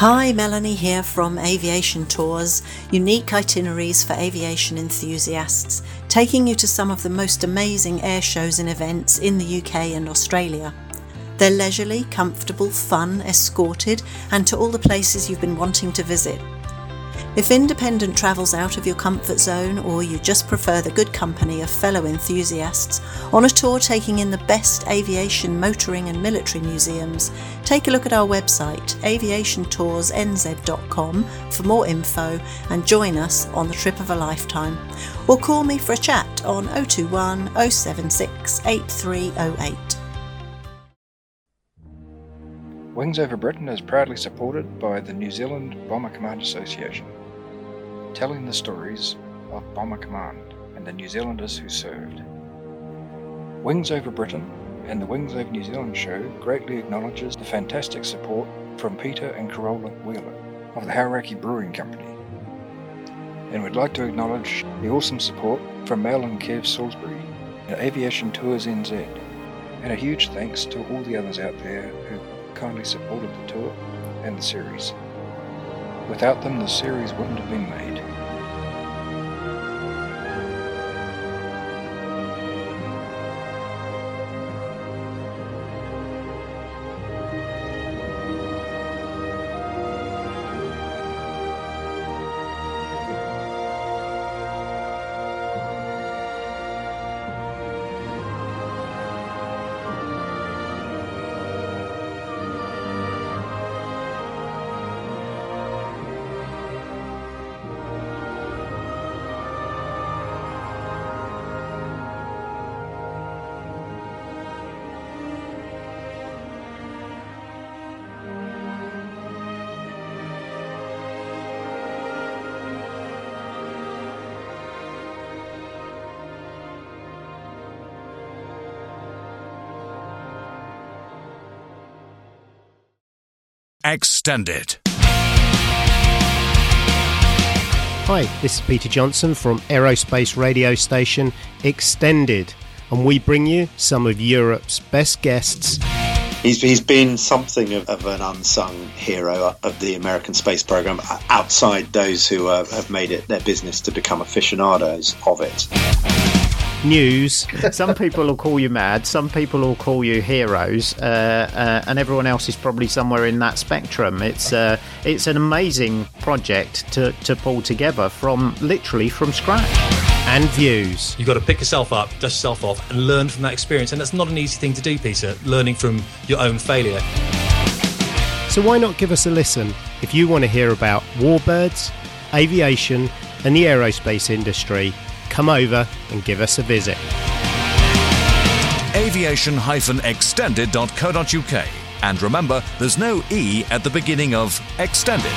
Hi, Melanie here from Aviation Tours, unique itineraries for aviation enthusiasts, taking you to some of the most amazing air shows and events in the UK and Australia. They're leisurely, comfortable, fun, escorted, and to all the places you've been wanting to visit. If independent travel's out of your comfort zone or you just prefer the good company of fellow enthusiasts, on a tour taking in the best aviation, motoring, and military museums, take a look at our website, aviationtoursnz.com, for more info and join us on the trip of a lifetime. Or call me for a chat on 021 076 8308. Wings Over Britain is proudly supported by the New Zealand Bomber Command Association telling the stories of Bomber Command and the New Zealanders who served. Wings Over Britain and the Wings Over New Zealand show greatly acknowledges the fantastic support from Peter and Carola Wheeler of the Hauraki Brewing Company. And we'd like to acknowledge the awesome support from Mel and Kev Salisbury and Aviation Tours NZ. And a huge thanks to all the others out there who kindly supported the tour and the series. Without them, the series wouldn't have been made. Extended. Hi, this is Peter Johnson from aerospace radio station Extended, and we bring you some of Europe's best guests. He's, he's been something of, of an unsung hero of the American space program outside those who uh, have made it their business to become aficionados of it news. some people will call you mad, some people will call you heroes, uh, uh, and everyone else is probably somewhere in that spectrum. It's uh, it's an amazing project to, to pull together from literally from scratch. And views. You've got to pick yourself up, dust yourself off, and learn from that experience. And that's not an easy thing to do, Peter, learning from your own failure. So why not give us a listen if you want to hear about warbirds, aviation, and the aerospace industry come over and give us a visit. aviation-extended.co.uk and remember there's no E at the beginning of extended.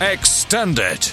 Extended.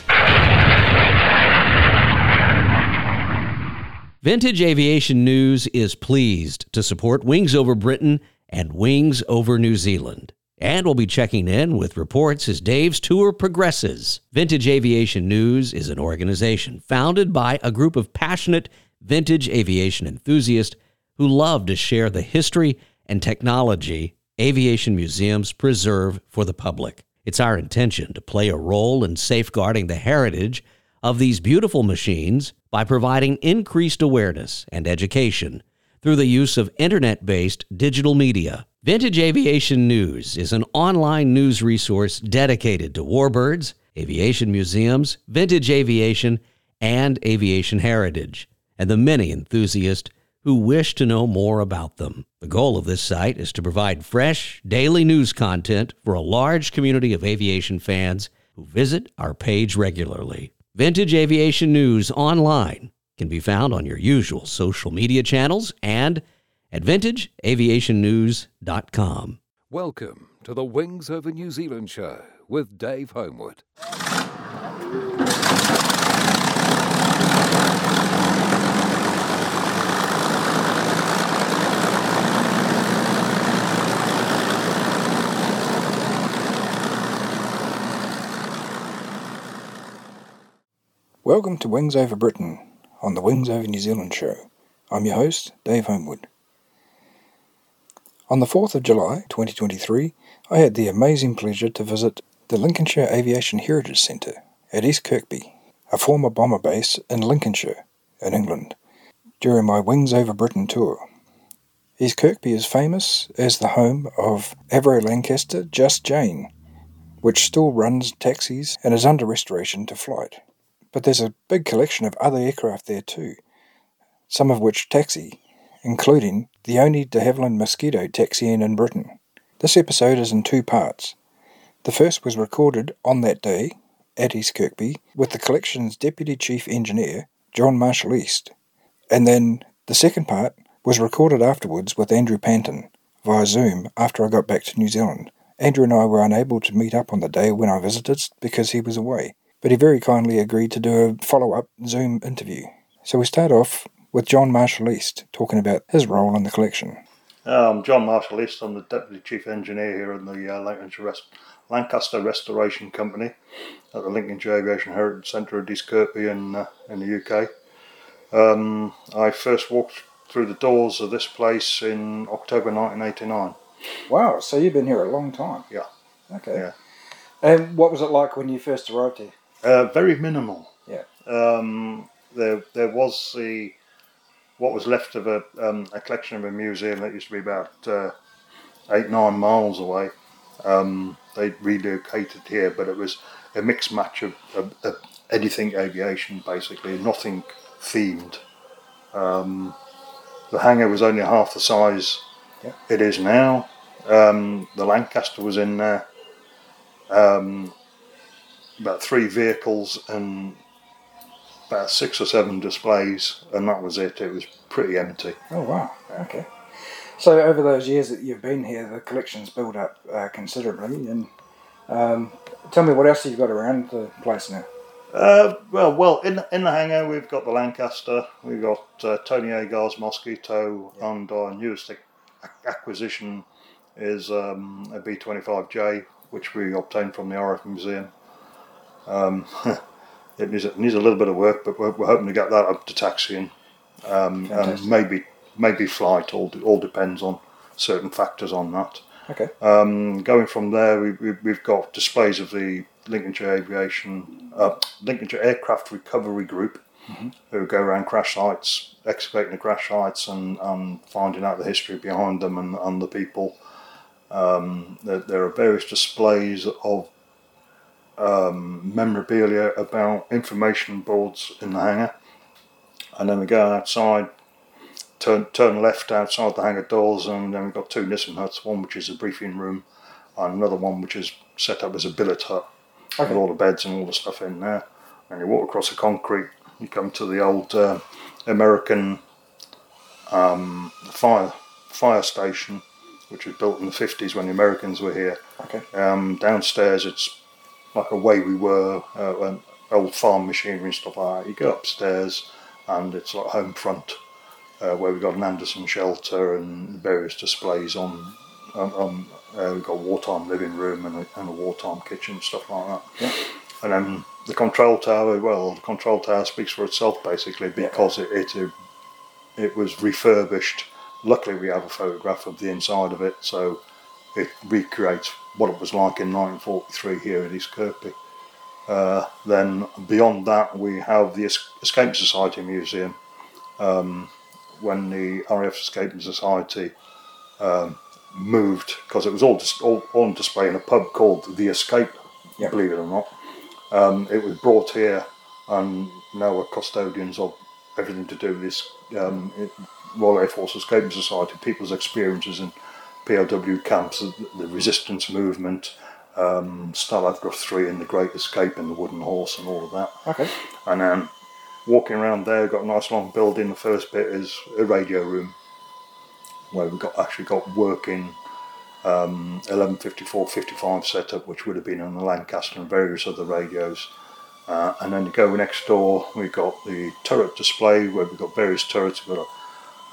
Vintage Aviation News is pleased to support Wings Over Britain and Wings Over New Zealand. And we'll be checking in with reports as Dave's tour progresses. Vintage Aviation News is an organization founded by a group of passionate vintage aviation enthusiasts who love to share the history and technology aviation museums preserve for the public. It's our intention to play a role in safeguarding the heritage of these beautiful machines by providing increased awareness and education through the use of internet based digital media Vintage Aviation News is an online news resource dedicated to warbirds, aviation museums, vintage aviation, and aviation heritage, and the many enthusiasts who wish to know more about them. The goal of this site is to provide fresh, daily news content for a large community of aviation fans who visit our page regularly. Vintage Aviation News online can be found on your usual social media channels and at vintageaviationnews.com. Welcome to the Wings Over New Zealand show with Dave Homewood. Welcome to Wings Over Britain on the Wings Over New Zealand show. I'm your host, Dave Homewood. On the 4th of July 2023, I had the amazing pleasure to visit the Lincolnshire Aviation Heritage Centre at East Kirkby, a former bomber base in Lincolnshire, in England, during my Wings Over Britain tour. East Kirkby is famous as the home of Avro Lancaster Just Jane, which still runs taxis and is under restoration to flight. But there's a big collection of other aircraft there too, some of which taxi, including the only de Havilland Mosquito taxiing in Britain. This episode is in two parts. The first was recorded on that day at East Kirkby with the collection's Deputy Chief Engineer, John Marshal-East, and then the second part was recorded afterwards with Andrew Panton via Zoom after I got back to New Zealand. Andrew and I were unable to meet up on the day when I visited because he was away, but he very kindly agreed to do a follow up Zoom interview. So we start off with John Marshal-East talking about his role in the collection. Um, John Marshal-East, I'm the Deputy Chief Engineer here in the uh, Lancaster, Rest- Lancaster Restoration Company at the Lincolnshire Aviation Heritage Centre at East Kirkby in, uh, in the UK. Um, I first walked through the doors of this place in October 1989. Wow, so you've been here a long time. Yeah. Okay. Yeah. And what was it like when you first arrived here? Uh, very minimal. Yeah. Um, there, there was the what was left of a, um, a collection of a museum that used to be about uh, eight nine miles away. Um, they relocated here, but it was a mixed match of, of, of anything aviation, basically, nothing themed. Um, the hangar was only half the size Yeah. it is now. Um, the Lancaster was in there. Um, about three vehicles and about six or seven displays, and that was it. It was pretty empty. Oh wow. Okay. So over those years that you've been here, the collection's built up uh, considerably. And um, tell me what else you've got around the place now. Uh, well, well, in in the hangar we've got the Lancaster, we've got uh, Tony Agar's Mosquito, and our newest ac- acquisition is um, a B25J, which we obtained from the RAF Museum. Um, it needs a, needs a little bit of work, but we're, we're hoping to get that up to taxiing, um, and maybe maybe flight. All all depends on certain factors on that. Okay. Um, going from there, we, we, we've got displays of the Lincolnshire Aviation, uh, Lincolnshire Aircraft Recovery Group, who go around crash sites, excavating the crash sites and, and finding out the history behind them and, and the people. Um, there, there are various displays of um, memorabilia about information boards in the hangar. And then we go outside, turn turn left outside the hangar doors, and then we've got two Nissen huts. One which is a briefing room, and another one which is set up as a billet hut with all the beds and all the stuff in there. And you walk across the concrete, you come to the old uh, American um, fire fire station, which was built in the fifties when the Americans were here. Okay. Um, downstairs, it's like a way we were, uh, an old farm machinery and stuff like that. You go upstairs, and it's like home front, uh, where we've got an Anderson shelter and various displays on. on, on uh, we've got a wartime living room and a, and a wartime kitchen, and stuff like that. Yeah. And then the control tower, well, the control tower speaks for itself basically because it, it it was refurbished. Luckily, we have a photograph of the inside of it, so it recreates what it was like in 1943 here at East Kirkby. Uh, then beyond that, we have the Escape Society Museum. Um, when the RAF Escaping Society um, moved, because it was all, dis- all on display in a pub called The Escape, Yeah. believe it or not. Um, it was brought here, and now we're custodians of everything to do with this um, it- Royal Air Force Escaping Society, people's experiences in POW camps, the, resistance movement, um, Stalag 3 and the Great Escape and the Wooden Horse and all of that. Okay. And then walking around there, got a nice long building. The first bit is a radio room where we've got actually got working um, 1154 55 setup, which would have been on the Lancaster and various other radios. Uh, and then you go next door, we've got the turret display where we've got various turrets. We've got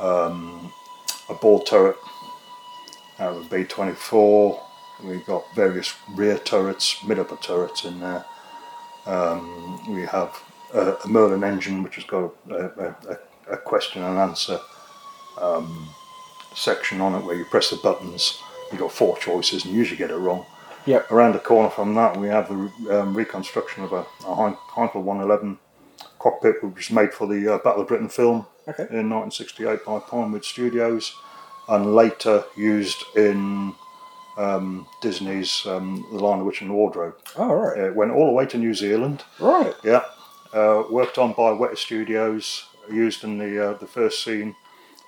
a, um, a ball turret out of a B24. We've got various rear turrets, mid upper turrets in there. Um, we have a, a Merlin engine which has got a, a, a, a question and answer um, section on it where you press the buttons. You've got four choices and you usually get it wrong. Yep. Around the corner from that, we have the um, reconstruction of a, a Heinkel 111 cockpit, which was made for the uh, Battle of Britain film Okay. in 1968 by Pinewood Studios, and later used in um, Disney's um, The Lion, the Witch and the Wardrobe. Oh, right. It went all the way to New Zealand. Right. Yeah, uh, worked on by Weta Studios, used in the uh, the first scene,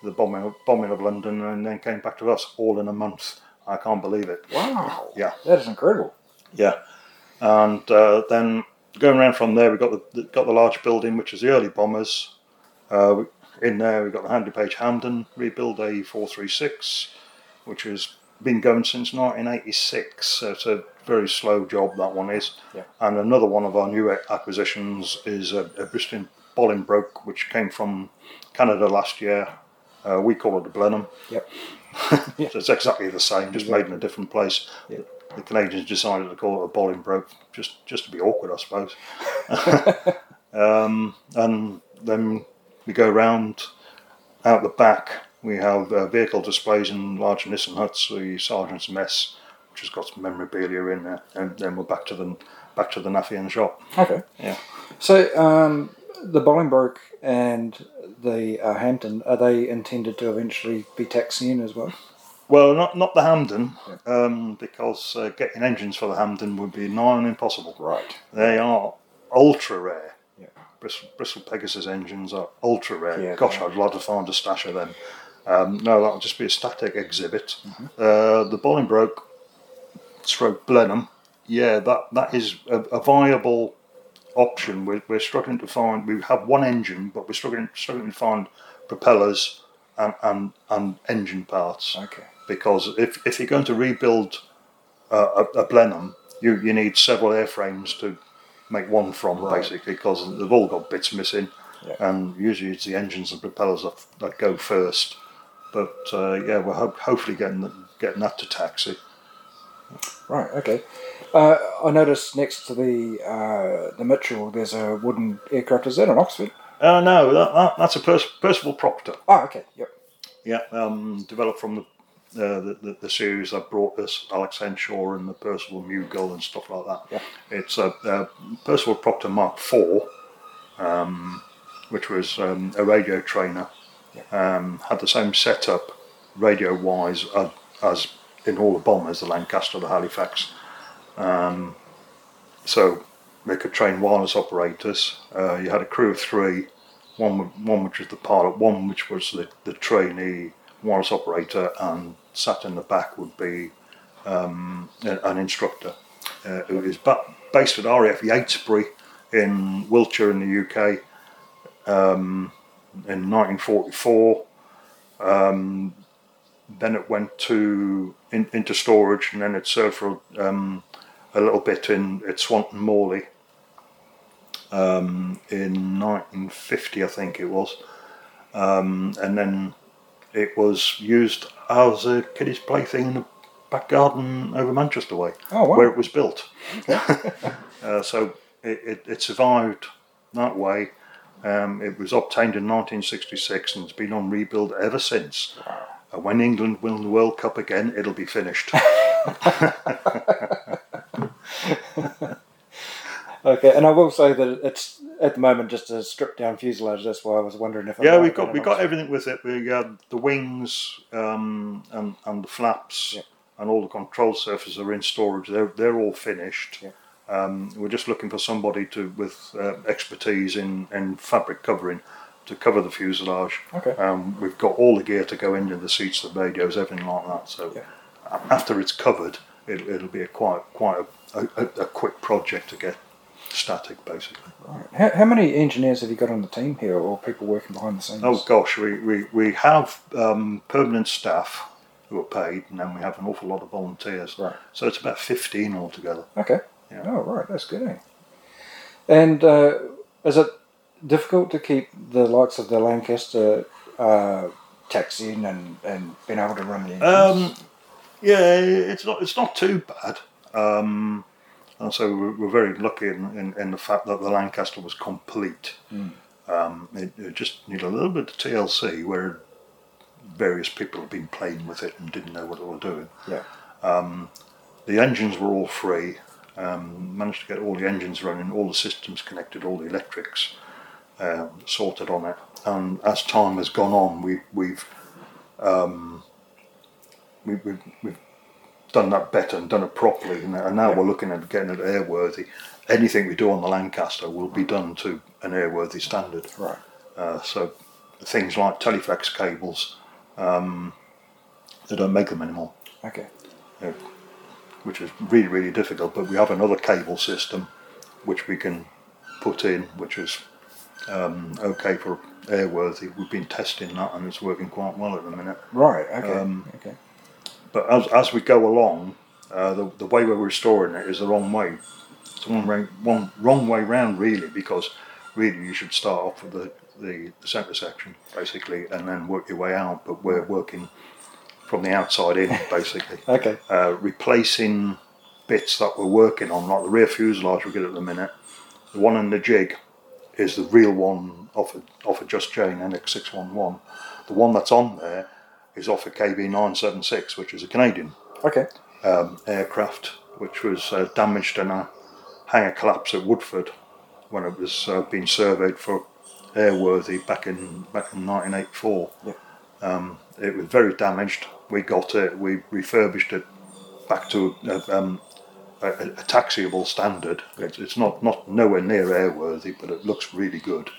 the bombing of, bombing of London, and then came back to us all in a month. I can't believe it. Wow. Yeah. That is incredible. Yeah, and uh, then going around from there, we got the got the large building, which is the early bombers. Uh, in there, we've got the Handley Page Hampden rebuild A four three six, which has been going since 1986. So it's a very slow job that one is. Yeah. And another one of our new acquisitions is a, a Bristol Bolingbroke, which came from Canada last year. Uh, we call it a Blenheim. Yep. So it's exactly the same, just made in a different place. Yeah. The Canadians decided to call it a Bolingbroke, just just to be awkward, I suppose. um, and then we go round out the back. We have uh, vehicle displays in large Nissen huts, the sergeant's mess, which has got some memorabilia in there, and then we're back to the back to the Naffian shop. Okay. Yeah. So, um, the Bolingbroke and the uh, Hampden, are they intended to eventually be taxiing as well? Well, not not the Hampden, um, because uh, getting engines for the Hampden would be nigh on impossible. Right. They are ultra rare. Bristol, Bristol Pegasus engines are ultra rare. Yeah, Gosh, I'd love to find a stash of them. Um, no, that'll just be a static exhibit. Mm-hmm. Uh, the Bolingbroke, stroke Blenheim, yeah, that, that is a, a viable option. We're, we're struggling to find, we have one engine, but we're struggling, struggling to find propellers and, and, and engine parts Okay. because if, if you're going to rebuild uh, a, a Blenheim, you, you need several airframes to make one from, Right. basically, because they've all got bits missing, Yeah. and usually it's the engines and propellers that, that go first. But uh, yeah, we're ho- hopefully getting the, getting that to taxi. Right. Okay. Uh, I noticed next to the uh, the Mitchell, there's a wooden aircraft. Is that an Oxford? Uh, no, that, that, that's a Pers- Percival Proctor. Oh, okay. Yep. Yeah, um, developed from the, uh, the, the the series that brought us Alex Henshaw and the Percival Mew Gull and stuff like that. Yeah. It's a, a Percival Proctor Mark IV, um, which was um, a radio trainer. Um, had the same setup radio wise as, as in all the bombers, the Lancaster, the Halifax. Um, so they could train wireless operators. Uh, you had a crew of three, one one which was the pilot, one which was the, the trainee wireless operator, and sat in the back would be um, an instructor. Uh, who is ba- based at RAF Yatesbury in Wiltshire in the UK um, in 1944. Um, then it went to in, into storage, and then it served for um, a little bit in at Swanton Morley um, in 1950, I think it was, um, and then it was used as a kiddies' plaything in the back garden over Manchester Way, Oh, wow. where it was built. uh, so it, it, it survived that way. Um, it was obtained in 1966 and it's been on rebuild ever since. Uh, when England win the World Cup again, it'll be finished. Okay, and I will say that it's at the moment just a stripped down fuselage. That's why I was wondering if. yeah, we've got we got everything with it. We had the wings um, and and the flaps Yeah. and all the control surfaces are in storage. They're they're all finished. Yeah. Um, we're just looking for somebody to with uh, expertise in, in fabric covering to cover the fuselage. Okay. Um, we've got all the gear to go into the seats, the radios, everything like that. So Yeah. after it's covered, it, it'll be a quite quite a, a, a quick project to get static, basically. How, how many engineers have you got on the team here, or people working behind the scenes? Oh gosh, we, we, we have um, permanent staff who are paid, and then we have an awful lot of volunteers. Right. So it's about 15 altogether. Okay. Yeah. Oh, right. That's good. Eh? And uh, is it difficult to keep the likes of the Lancaster uh, taxiing and, and being able to run the engines? Um, yeah, it's not it's not too bad. Um, and so we're, we're very lucky in, in, in the fact that the Lancaster was complete. Um, it, it just needed a little bit of TLC, where various people have been playing with it and didn't know what they were doing. Yeah. Um, the engines were all free. Um, managed to get all the engines running, all the systems connected, all the electrics um, sorted on it. And as time has gone on, we, we've um, we, we've, we've done that better and done it properly. And, and now Yeah. we're looking at getting it airworthy. Anything we do on the Lancaster will be done to an airworthy standard. Right. Uh, so things like Teleflex cables, um, they don't make them anymore, Okay. uh, which is really really difficult. But we have another cable system which we can put in, which is um, okay for airworthy. We've been testing that and it's working quite well at the minute. Right. Okay. Um, okay. But as, as we go along, uh, the, the way we're restoring it is the wrong way. It's one, way, one wrong way round, really, because really you should start off with the, the, the centre section, basically, and then work your way out. But we're working from the outside in, basically. Okay. Uh, replacing bits that we're working on, like the rear fuselage we get at the minute. The one in the jig is the real one off a, off a Just Jane NX611. The one that's on there is off a KB976, which is a Canadian Okay. um, aircraft, which was uh, damaged in a hangar collapse at Woodford when it was uh, being surveyed for airworthy back in back in 1984. Yeah. Um, it was very damaged. We got it. We refurbished it back to uh, um, a, a a taxiable standard. It's, it's not not nowhere near airworthy, but it looks really good.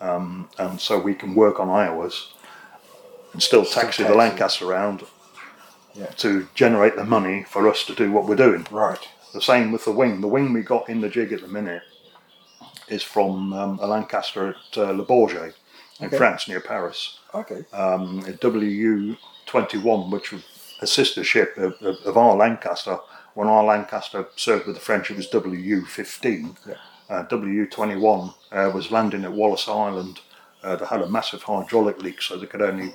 Um, and so we can work on hours and still taxi the. Lancaster around Yeah. to generate the money for us to do what we're doing. Right. The same with the wing. The wing we got in the jig at the minute is from um, a Lancaster at uh, Le Bourget in Okay. France near Paris. Okay. Um, a WU-21, which was a sister ship of, of, of our Lancaster. When our Lancaster served with the French, it was WU-15. Yeah. Uh, WU-21 uh, was landing at Wallis Island. Uh, they had a massive hydraulic leak, so they could only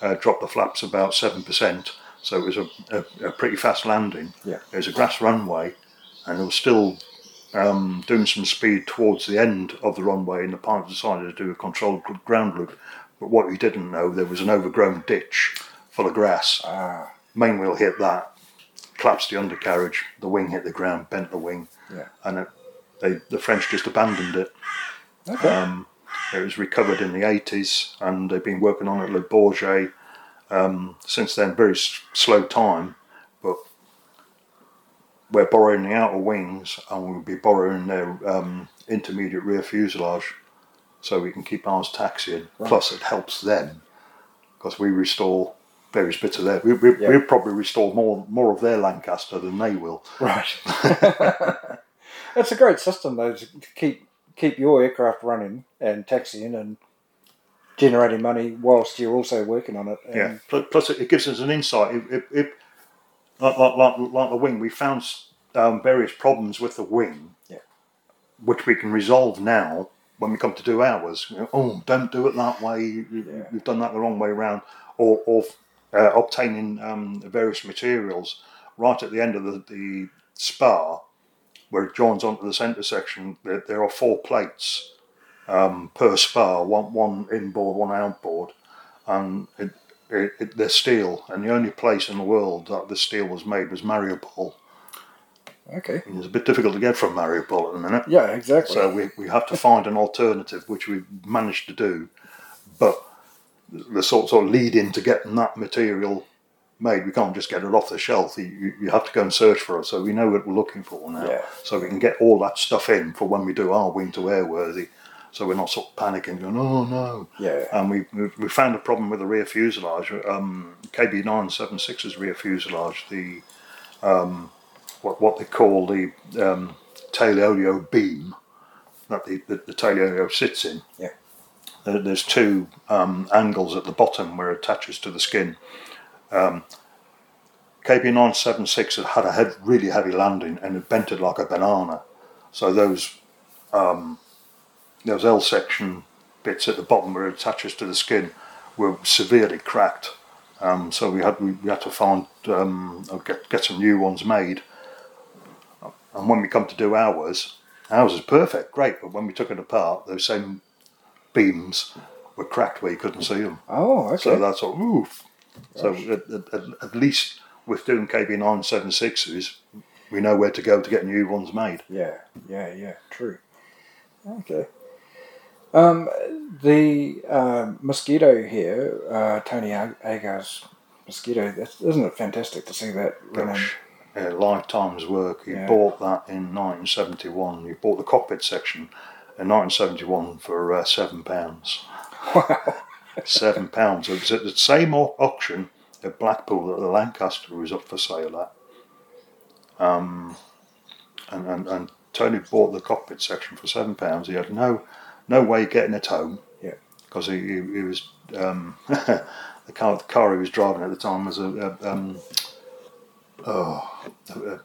uh, drop the flaps about 7%. So it was a, a, a pretty fast landing. Yeah. It was a grass runway, and it was still um, doing some speed towards the end of the runway, and the pilot decided to do a controlled ground loop. But what he didn't know, there was an overgrown ditch full of grass. Ah. Main wheel hit that, collapsed the undercarriage, the wing hit the ground, bent the wing, Yeah. and it, they, the French just abandoned it. Okay. Um, it was recovered in the 80s, and they've been working on it at Le Bourget um, since then. Very s- slow time, but we're borrowing the outer wings, and we'll be borrowing their um, intermediate rear fuselage, so we can keep ours taxiing. Plus, it helps them because we restore various bits of their. We, we, Yeah. We'll probably restore more more of their Lancaster than they will. Right. That's a great system though to keep keep your aircraft running and taxiing and generating money whilst you're also working on it. And Yeah. Plus, plus it, it gives us an insight. If, if, if like, like, like, the wing, we found um, various problems with the wing, Yeah. which we can resolve now when we come to do ours. You know, oh, don't do it that way. You, you- Yeah. You've done that the wrong way around. Or, or uh, obtaining um, various materials right at the end of the, the spar, where it joins onto the centre section. There, there are four plates um, per spar, one, one inboard, one outboard, and it, it, it, they're steel. And the only place in the world that the steel was made was Mariupol. Okay. And it's a bit difficult to get from Mariupol at the minute. Yeah, exactly. So we, we have to find an alternative, which we've managed to do. But the sort, sort of lead in to getting that material made, we can't just get it off the shelf. You, you, have to go and search for it. So we know what we're looking for now. Yeah. So we can get all that stuff in for when we do our winter airworthy. So we're not sort of panicking, going, oh no. Yeah. And we, we, we found a problem with the rear fuselage. Um, KB976's rear fuselage, the um, what, what they call the um, tail oleo beam that the, the, the tail oleo sits in. Yeah. There- There's two um, angles at the bottom where it attaches to the skin. Um, KB976 had had a head, really heavy landing and it bent it like a banana. So those um, those L section bits at the bottom where it attaches to the skin were severely cracked. Um, so we had we, we had to find um, get get some new ones made. And when we come to do ours, ours is perfect, great. But when we took it apart, those same beams were cracked where you couldn't see them. oh, okay. So that's all. Oof. So at, at, at least with doing KB 976s, we know where to go to get new ones made. Yeah, yeah, yeah, true. Okay. Um, the uh, mosquito here, uh, Tony Agar's mosquito, isn't it fantastic to see that running? Gosh, yeah, lifetime's work. He Yeah. bought that in 1971. He bought the cockpit section in 1971 for uh, seven pounds. seven pounds. It was at the same auction at Blackpool that the Lancaster was up for sale at. Um, and, and, and Tony bought the cockpit section for seven pounds. He had no no way getting it home. Yeah. Because he, he, he was um, the car the car he was driving at the time was a, a um, oh a,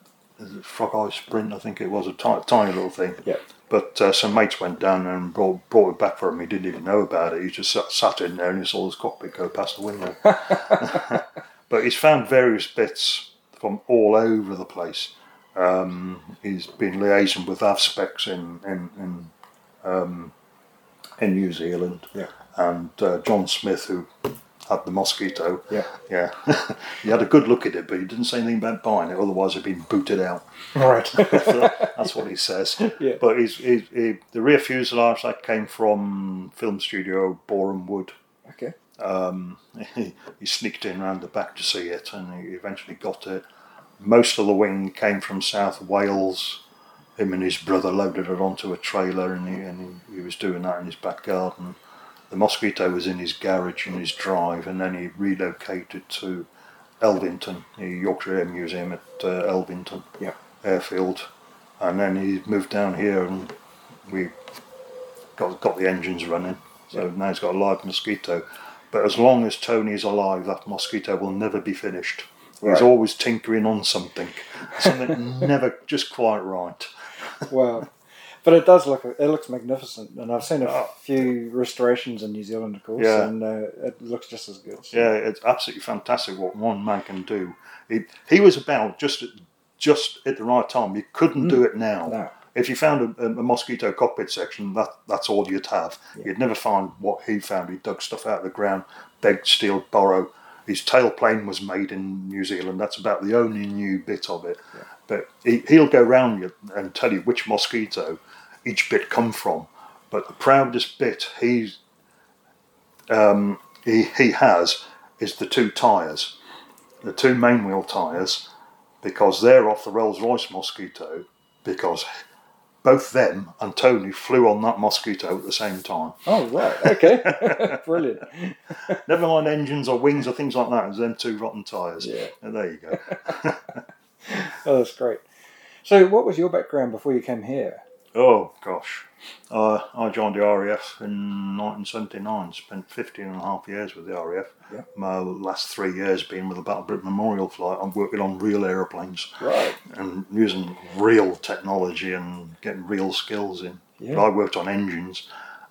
Frog Eye Sprite I think it was a tiny little thing. Yeah. But uh, some mates went down and brought, brought it back for him. He didn't even know about it. He just sat, sat in there and he saw his cockpit go past the window. but he's found various bits from all over the place. Um, he's been liaising with AVSpecs in in in, um, in New Zealand, Yeah. and uh, John Smith, who had the mosquito. Yeah. Yeah, he had a good look at it, but he didn't say anything about buying it. Otherwise, he'd been booted out. Right. That's what he says. Yeah. But he's, he, he, the rear fuselage that came from film studio Boreham Wood. okay. Um, he, he sneaked in round the back to see it, and he eventually got it. Most of the wing came from South Wales. Him and his brother loaded it onto a trailer, and he, and he, he was doing that in his back garden. The mosquito was in his garage in his drive, and then he relocated to Elvington, the Yorkshire Air Museum at uh, Elvington Yeah. airfield, and then he moved down here, and we got got the engines running. So now he's got a live mosquito. But as long as Tony's alive, that mosquito will never be finished. Right. He's always tinkering on something, something never just quite right. Wow. But it does look it looks magnificent, and I've seen a Oh. few restorations in New Zealand, of course, Yeah. and uh, it looks just as good. So- Yeah, it's absolutely fantastic what one man can do. He, he was about just at, just at the right time. You couldn't do it now. No. If you found a, a mosquito cockpit section, that that's all you'd have. You'd never find what he found. He dug stuff out of the ground, begged, steal, borrow. His tailplane was made in New Zealand. That's about the only new bit of it. But he, he'll go round you and tell you which mosquito each bit come from. But the proudest bit he's um, he, he has is the two tyres, the two main wheel tyres, because they're off the Rolls Royce Mosquito, because both them and Tony flew on that Mosquito at the same time. Oh right, okay, brilliant. Never mind engines or wings or things like that, it was them two rotten tyres. Yeah. And there you go. Oh, that's great. So, what was your background before you came here? Oh gosh, uh, I joined the RAF in 1979. Spent 15 and a half years with the RAF. Yeah. My last three years being with the Battle Britain Memorial Flight. I'm working on real aeroplanes Right. and using real technology and getting real skills in. Yeah. But I worked on engines,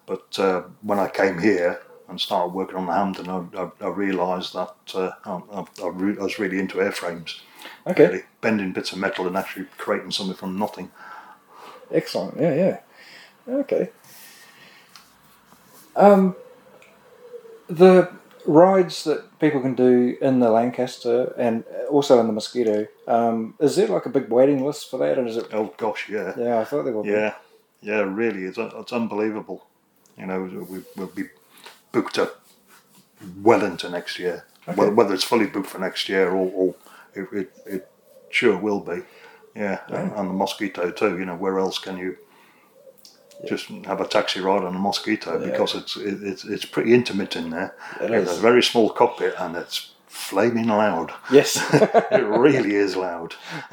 but uh, when I came here and started working on the Hampden, I, I, I realised that uh, I, I, I re- I was really into airframes. Okay. Really, bending bits of metal and actually creating something from nothing. Excellent. Yeah, yeah. Okay. Um, the rides that people can do in the Lancaster and also in the Mosquito, um, is there like a big waiting list for that? And is it? Oh gosh, yeah. Yeah, I thought there would be. Yeah, yeah, really, it's it's unbelievable. You know, we, we'll be booked up well into next year. Okay. Whether, whether it's fully booked for next year or, or it, it, it sure will be. Yeah, and, and the mosquito too. You know, where else can you just have a taxi ride on a mosquito because it's it, it's it's pretty intimate in there. It it's is. a very small cockpit and it's flaming loud. Yes. it really is loud.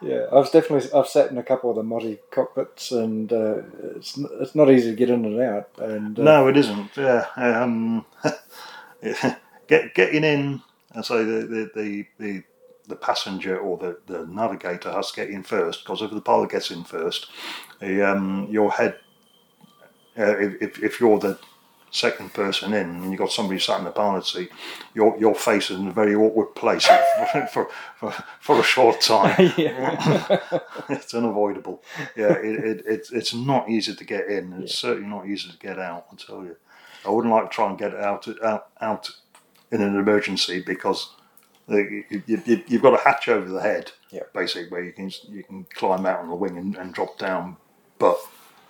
yeah, I've definitely I've sat in a couple of the Mossie cockpits, and uh, it's it's not easy to get in and out. And uh, No, it isn't. Yeah, um, get getting in. I say the the, the the the passenger or the, the navigator has to get in first because if the pilot gets in first, um, your head. Uh, if, if if you're the second person in and you've got somebody sat in the pilot seat, your your face is in a very awkward place for, for, for, a short time. it's unavoidable. Yeah, it, it, it's it's not easy to get in. It's certainly not easy to get out. I tell you, I wouldn't like to try and get out out out in an emergency because you, you, you've got a hatch over the head, Yeah. basically, where you can you can climb out on the wing and, and drop down. But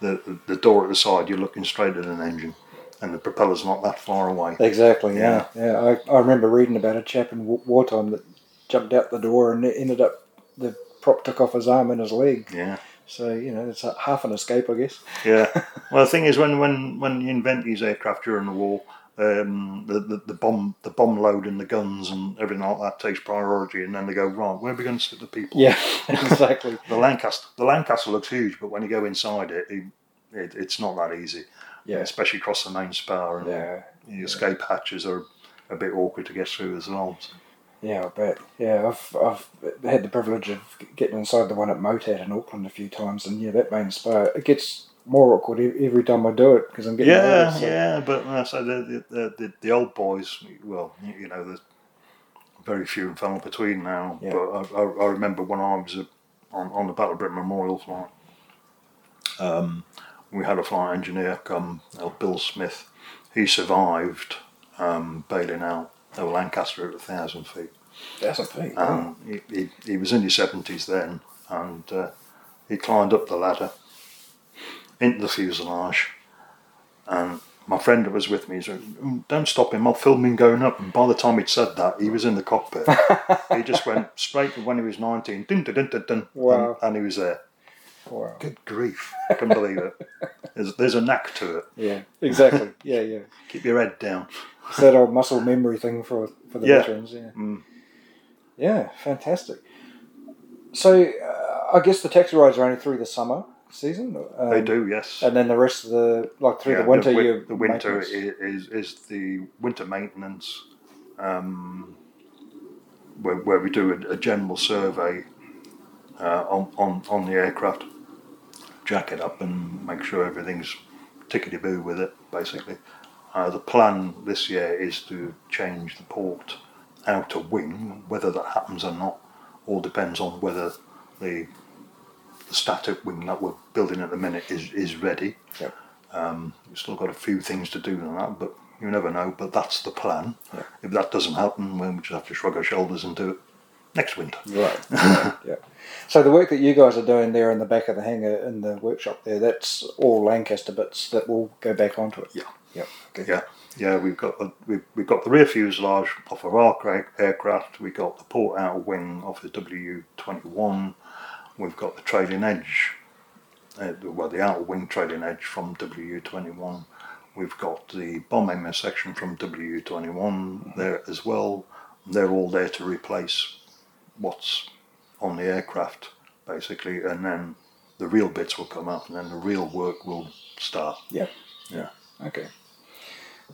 the, the the door at the side, you're looking straight at an engine, and the propeller's not that far away. Exactly. Yeah. Yeah. I, I remember reading about a chap in wartime that jumped out the door and it ended up the prop took off his arm and his leg. Yeah. So you know it's a, half an escape, I guess. Yeah. Well, the thing is, when when when you invent these aircraft during the war, um, the, the the bomb the bomb load and the guns and everything like that takes priority, and then they go right. Where are we going to stick the people? Yeah. exactly. The Lancaster the Lancaster looks huge, but when you go inside it, it, it it's not that easy. Yeah. Especially across the main spar, and Yeah. the escape hatches are a bit awkward to get through as well. Yeah, I bet. Yeah, I've I've had the privilege of getting inside the one at Motat in Auckland a few times, and yeah, that main spar it gets more awkward every time I do it because I'm getting yeah, old, so- yeah, but uh, so the, the the the old boys, well, you you know, there's very few and far between now. Yeah. But I, I, I remember when I was on on the Battle of Britain Memorial flight, um, we had a flight engineer come, uh, Bill Smith. He survived um, bailing out a Lancaster at a thousand feet. Thousand feet. Um, he, he, he was in his seventies then, and uh, he climbed up the ladder into the fuselage. And my friend that was with me said, "Mm, "Don't stop him! I'll film him going up." And by the time he'd said that, he was in the cockpit. he just went straight to when he was nineteen. Dun, dun, dun, dun, Wow. and, and he was there. Wow. Good grief! I can't believe it. There's, there's a knack to it. Yeah, exactly. Yeah, yeah. Keep your head down. It's that old muscle memory thing for for the Yeah. veterans. Yeah. Mm. Yeah, fantastic. So uh, I guess the taxi rides are only through the summer season. Um, they do, yes. And then the rest of the like through Yeah, the winter. The, you the winter is, is is the winter maintenance, um, where, where we do a, a general survey uh, on, on on the aircraft, jack it up and make sure everything's tickety boo with it. Basically, uh, the plan this year is to change the port outer wing. Whether that happens or not, all depends on whether the the static wing that we're building at the minute is is ready. Yep. Um, we've still got a few things to do on that, but you never know. But that's the plan. If that doesn't happen, well, we just have to shrug our shoulders and do it next winter. Right. yeah, yeah. So the work that you guys are doing there in the back of the hangar in the workshop there, that's all Lancaster bits that will go back onto it. Yeah. Yep. Okay. Yeah, yeah. We've got the, we've, we've got the rear fuselage off of our aircraft. We've got the port outer wing off the WU twenty one. We've got the trailing edge, uh, well, the outer wing trailing edge from WU twenty one. We've got the bomb aimer section from WU twenty one there as well. They're all there to replace what's on the aircraft, basically, and then the real bits will come up, and then the real work will start. Yep. Yeah. Okay.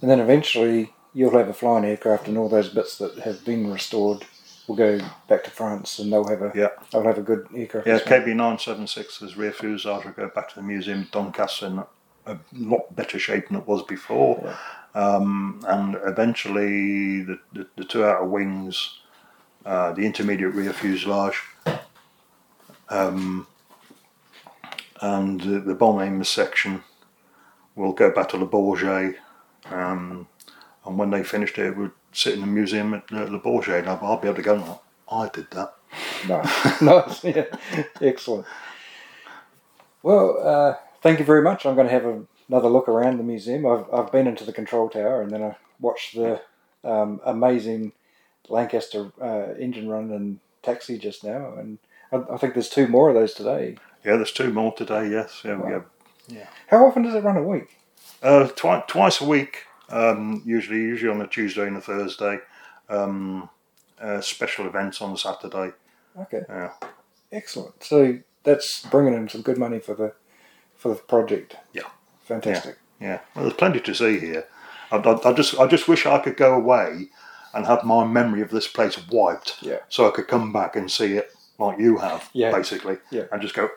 And then eventually you'll have a flying aircraft and all those bits that have been restored will go back to France and they'll have a Yeah. they'll have a good aircraft. Yeah. KB nine seven six is rear fuselage will go back to the museum Doncaster in a lot better shape than it was before. Um, and eventually the, the, the two outer wings, uh, the intermediate rear fuselage, um, and the, the bomb aimer section will go back to Le Bourget. Um, and when they finished it, it would sit in the museum at uh, Le Bourget. And I'll, I'll be able to go, I did that. Nice. nice. Yeah. Excellent. Well, uh, thank you very much. I'm going to have a, another look around the museum. I've, I've been into the control tower and then I watched the um, amazing Lancaster uh, engine run and taxi just now. And I, I think there's two more of those today. Yeah, there's two more today. Yes, yeah, we have How often does it run a week? uh, twi- twice a week. Um, usually, usually on a Tuesday and a Thursday. Um, uh, special events on a Saturday. Okay. Yeah, Excellent. So that's bringing in some good money for the for the project. Yeah. Fantastic. yeah. Well, there's plenty to see here. I, I, I just, I just wish I could go away and have my memory of this place wiped, Yeah. so I could come back and see it like you have, Yeah. basically, Yeah. and just go,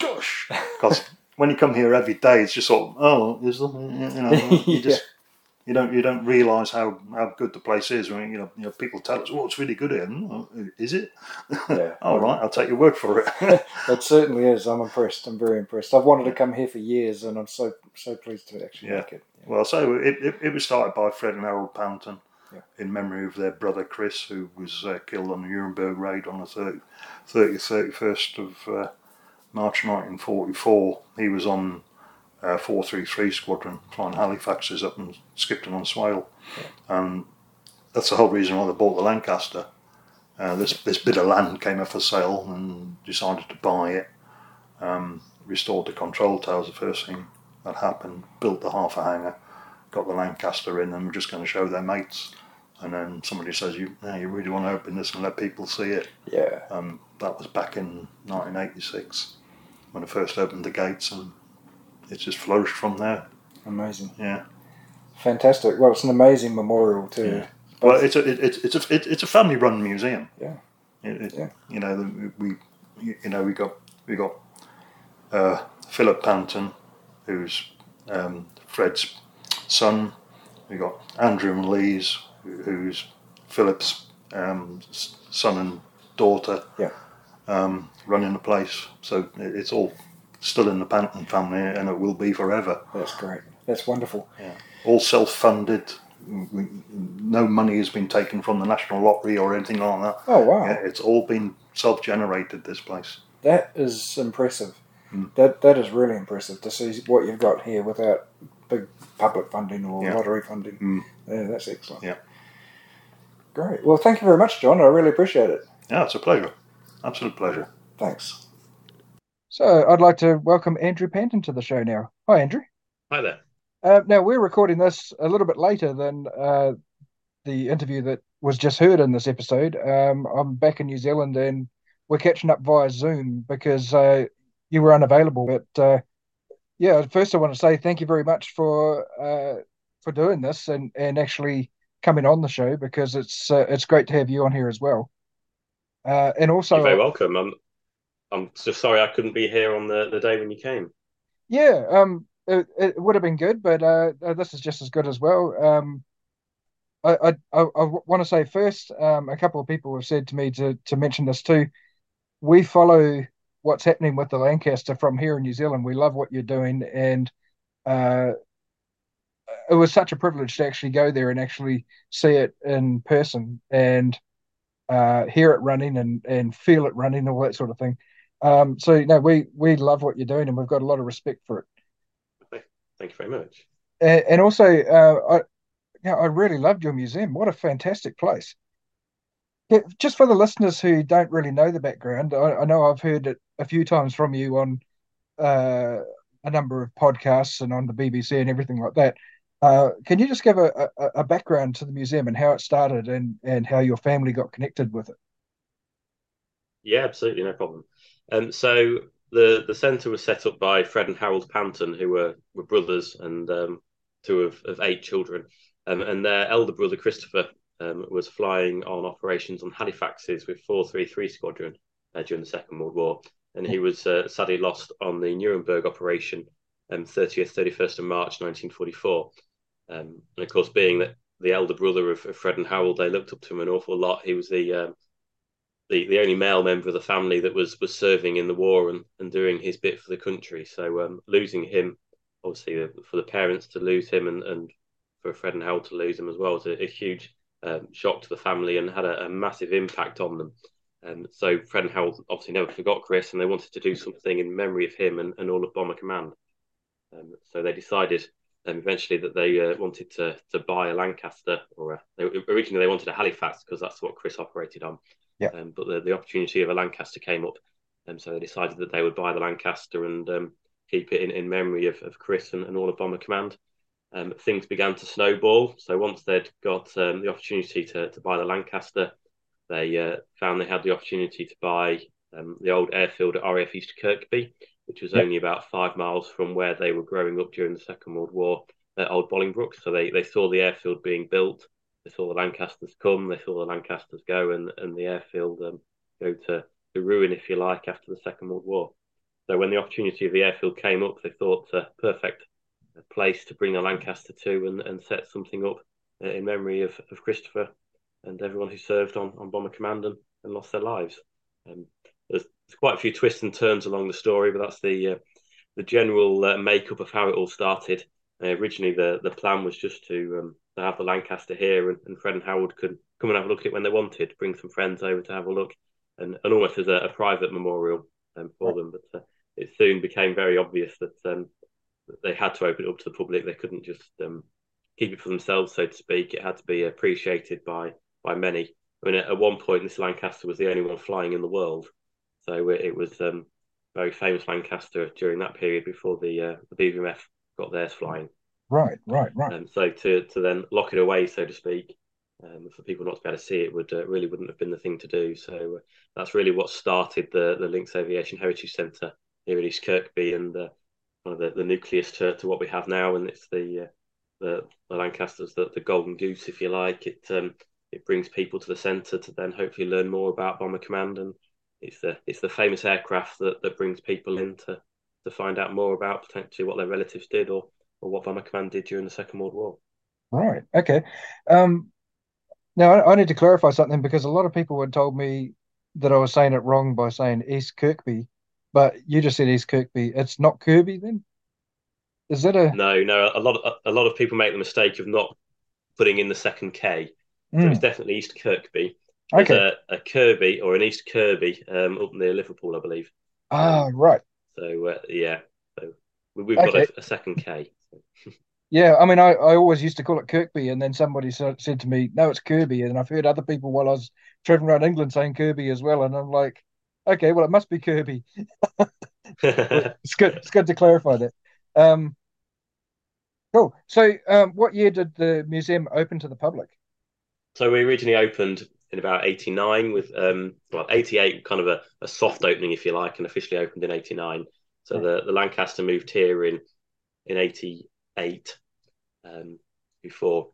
gosh, because when you come here every day, it's just sort of, oh, is there, you know, you just. You don't you don't realise how, how good the place is. I mean, you know, you know, people tell us, "Oh, it's really good here." Mm, Is it? Yeah. All right, I'll take your word for it. It certainly is. I'm impressed. I'm very impressed. I've wanted to come here for years, and I'm so so pleased to actually Yeah. make it. Well, so it, it, it was started by Fred and Harold Panton. Yeah. in memory of their brother Chris, who was uh, killed on the Nuremberg raid on the 30, 30th, 31st of uh, March 1944. He was on uh, 433 Squadron, flying Halifaxes up and Skipton on Swale. And that's the whole reason why they bought the Lancaster. Uh, this this bit of land came up for sale and decided to buy it. Um, restored the control towers, the first thing that happened. Built the half a hangar, got the Lancaster in, and we're just going to show their mates. And then somebody says, "You, yeah, you really want to open this and let people see it?" Yeah. Um, that was back in 1986 when I first opened the gates, and it's just flourished from there. Amazing. Yeah. Fantastic. Well, it's an amazing memorial too. Yeah. Well, it's a it's it's a it, it's a family run museum. Yeah. It, it, Yeah. You know we you know we got we got uh, Philip Panton, who's um, Fred's son. We got Andrew and Lee's, who- who's Philip's um, son and daughter. Yeah. Um, running the place, so it, it's all still in the Panton family, and it will be forever. That's great. That's wonderful. Yeah. All self-funded. No money has been taken from the national lottery or anything like that. Oh wow. Yeah, it's all been self-generated. This place. That is impressive. Hmm. That that is really impressive to see what you've got here without big public funding or Yeah. lottery funding. Mm. Yeah, that's excellent. Yeah. Great. Well, thank you very much, John. I really appreciate it. Yeah, it's a pleasure. Absolute pleasure. Thanks. So, I'd like to welcome Andrew Panton to the show now. Hi, Andrew. Hi there. Uh, now, we're recording this a little bit later than uh, the interview that was just heard in this episode. Um, I'm back in New Zealand and we're catching up via Zoom because uh, you were unavailable. But uh, yeah, first I want to say thank you very much for uh, for doing this and, and actually coming on the show because it's uh, it's great to have you on here as well. Uh, and also, You're very welcome. I'm I'm so sorry I couldn't be here on the, the day when you came. Yeah, um, it, it would have been good, but uh, uh, this is just as good as well. Um, I I, I, I want to say first, um, a couple of people have said to me to to mention this too. We follow what's happening with the Lancaster from here in New Zealand. We love what you're doing, and uh, it was such a privilege to actually go there and actually see it in person and uh, hear it running and and feel it running, all that sort of thing. Um, so you know, we we love what you're doing, and we've got a lot of respect for it. Thank you very much. And, and also, uh, I, yeah, I really loved your museum. What a fantastic place! Yeah, just for the listeners who don't really know the background, I, I know I've heard it a few times from you on uh, a number of podcasts and on the BBC and everything like that. Uh, can you just give a, a, a background to the museum and how it started and, and how your family got connected with it? Yeah, absolutely, no problem. Um, so the the centre was set up by Fred and Harold Panton, who were, were brothers and um, two of, of eight children. Um, and their elder brother Christopher um, was flying on operations on Halifaxes with 433 Squadron uh, during the Second World War, and he was uh, sadly lost on the Nuremberg operation, um, 30th 31st of March 1944. Um, and of course, being that the elder brother of, of Fred and Harold, they looked up to him an awful lot. He was the um, the, the only male member of the family that was was serving in the war and, and doing his bit for the country. So um, losing him, obviously, uh, for the parents to lose him and, and for Fred and Harold to lose him as well was a, a huge um, shock to the family and had a, a massive impact on them. Um, so Fred and Harold obviously never forgot Chris, and they wanted to do something in memory of him and, and all of Bomber Command. Um, so they decided um, eventually that they uh, wanted to to buy a Lancaster, or a, they, originally they wanted a Halifax because that's what Chris operated on. Yeah. Um, but the, the opportunity of a Lancaster came up, and so they decided that they would buy the Lancaster and um, keep it in, in memory of, of Chris and, and all of Bomber Command. Um, things began to snowball. So once they'd got um, the opportunity to, to buy the Lancaster, they uh, found they had the opportunity to buy um, the old airfield at RAF East Kirkby, which was Yep. only about five miles from where they were growing up during the Second World War at Old Bolingbroke. So they, they saw the airfield being built, they saw the Lancasters come, they saw the Lancasters go, and, and the airfield um, go to, to ruin, if you like, after the Second World War. So when the opportunity of the airfield came up, they thought uh, perfect place to bring a Lancaster to and, and set something up uh, in memory of, of Christopher and everyone who served on, on Bomber Command and, and lost their lives. Um, there's, there's quite a few twists and turns along the story, but that's the uh, the general uh, makeup of how it all started. Uh, originally, the the plan was just to um, to have the Lancaster here, and, and Fred and Howard could come and have a look at it when they wanted, bring some friends over to have a look, and, and almost as a, a private memorial um, for them. But uh, it soon became very obvious that, um, that they had to open it up to the public. They couldn't just um, keep it for themselves, so to speak. It had to be appreciated by by many. I mean, at, one point, this Lancaster was the only one flying in the world, so it, it was um, very famous Lancaster during that period before the uh, the BBMF got theirs flying. Right, right, right. And um, so to to then lock it away, so to speak, um, for people not to be able to see it would uh, really wouldn't have been the thing to do. So uh, that's really what started the the Lincs Aviation Heritage Centre here at East Kirkby and uh, one of the, the nucleus to, to what we have now. And it's the uh, the, the Lancasters, the, the golden goose, if you like. It um, it brings people to the centre to then hopefully learn more about Bomber Command, and it's the it's the famous aircraft that, that brings people in to, to find out more about potentially what their relatives did or or what Bomber Command did during the Second World War. Right. Okay. Um, now I, I need to clarify something because a lot of people had told me that I was saying it wrong by saying East Kirkby, but you just said East Kirkby. It's not Kirby then. Is that a no? No, a lot of a lot of people make the mistake of not putting in the second K. So mm. it's definitely East Kirkby. There's okay. a, a, Kirby or an East Kirby um, up near Liverpool, I believe. Ah, right. So uh, yeah, so we, have okay. got a, a, second K. yeah, I mean, I, I always used to call it Kirkby, and then somebody said, to me, "No, it's Kirby," and I've heard other people while I was traveling around England saying Kirby as well, and I'm like, okay, well, it must be Kirby. it's good. It's good to clarify that. Um, cool. So, um, what year did the museum open to the public? So we originally opened in about 89 with um well 88 kind of a, a soft opening if you like and officially opened in 89 so the, the lancaster moved here in in 88 um before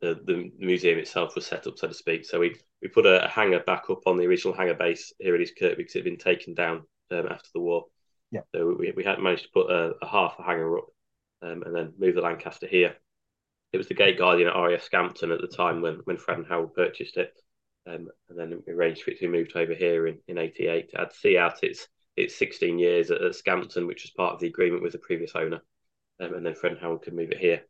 the, the museum itself was set up so to speak so we we put a, a hangar back up on the original hangar base here at east kirkby because it had been taken down um, after the war yeah so we, we had managed to put a, a half a hangar up um, and then move the lancaster here it was the gate guardian at RAF Scampton at the time when when Fred and Howard purchased it um, and then we arranged for it to be moved over here in, in 88. I'd see out its its 16 years at, at Scampton, which was part of the agreement with the previous owner. Um, and then Fred and Howard could move it here.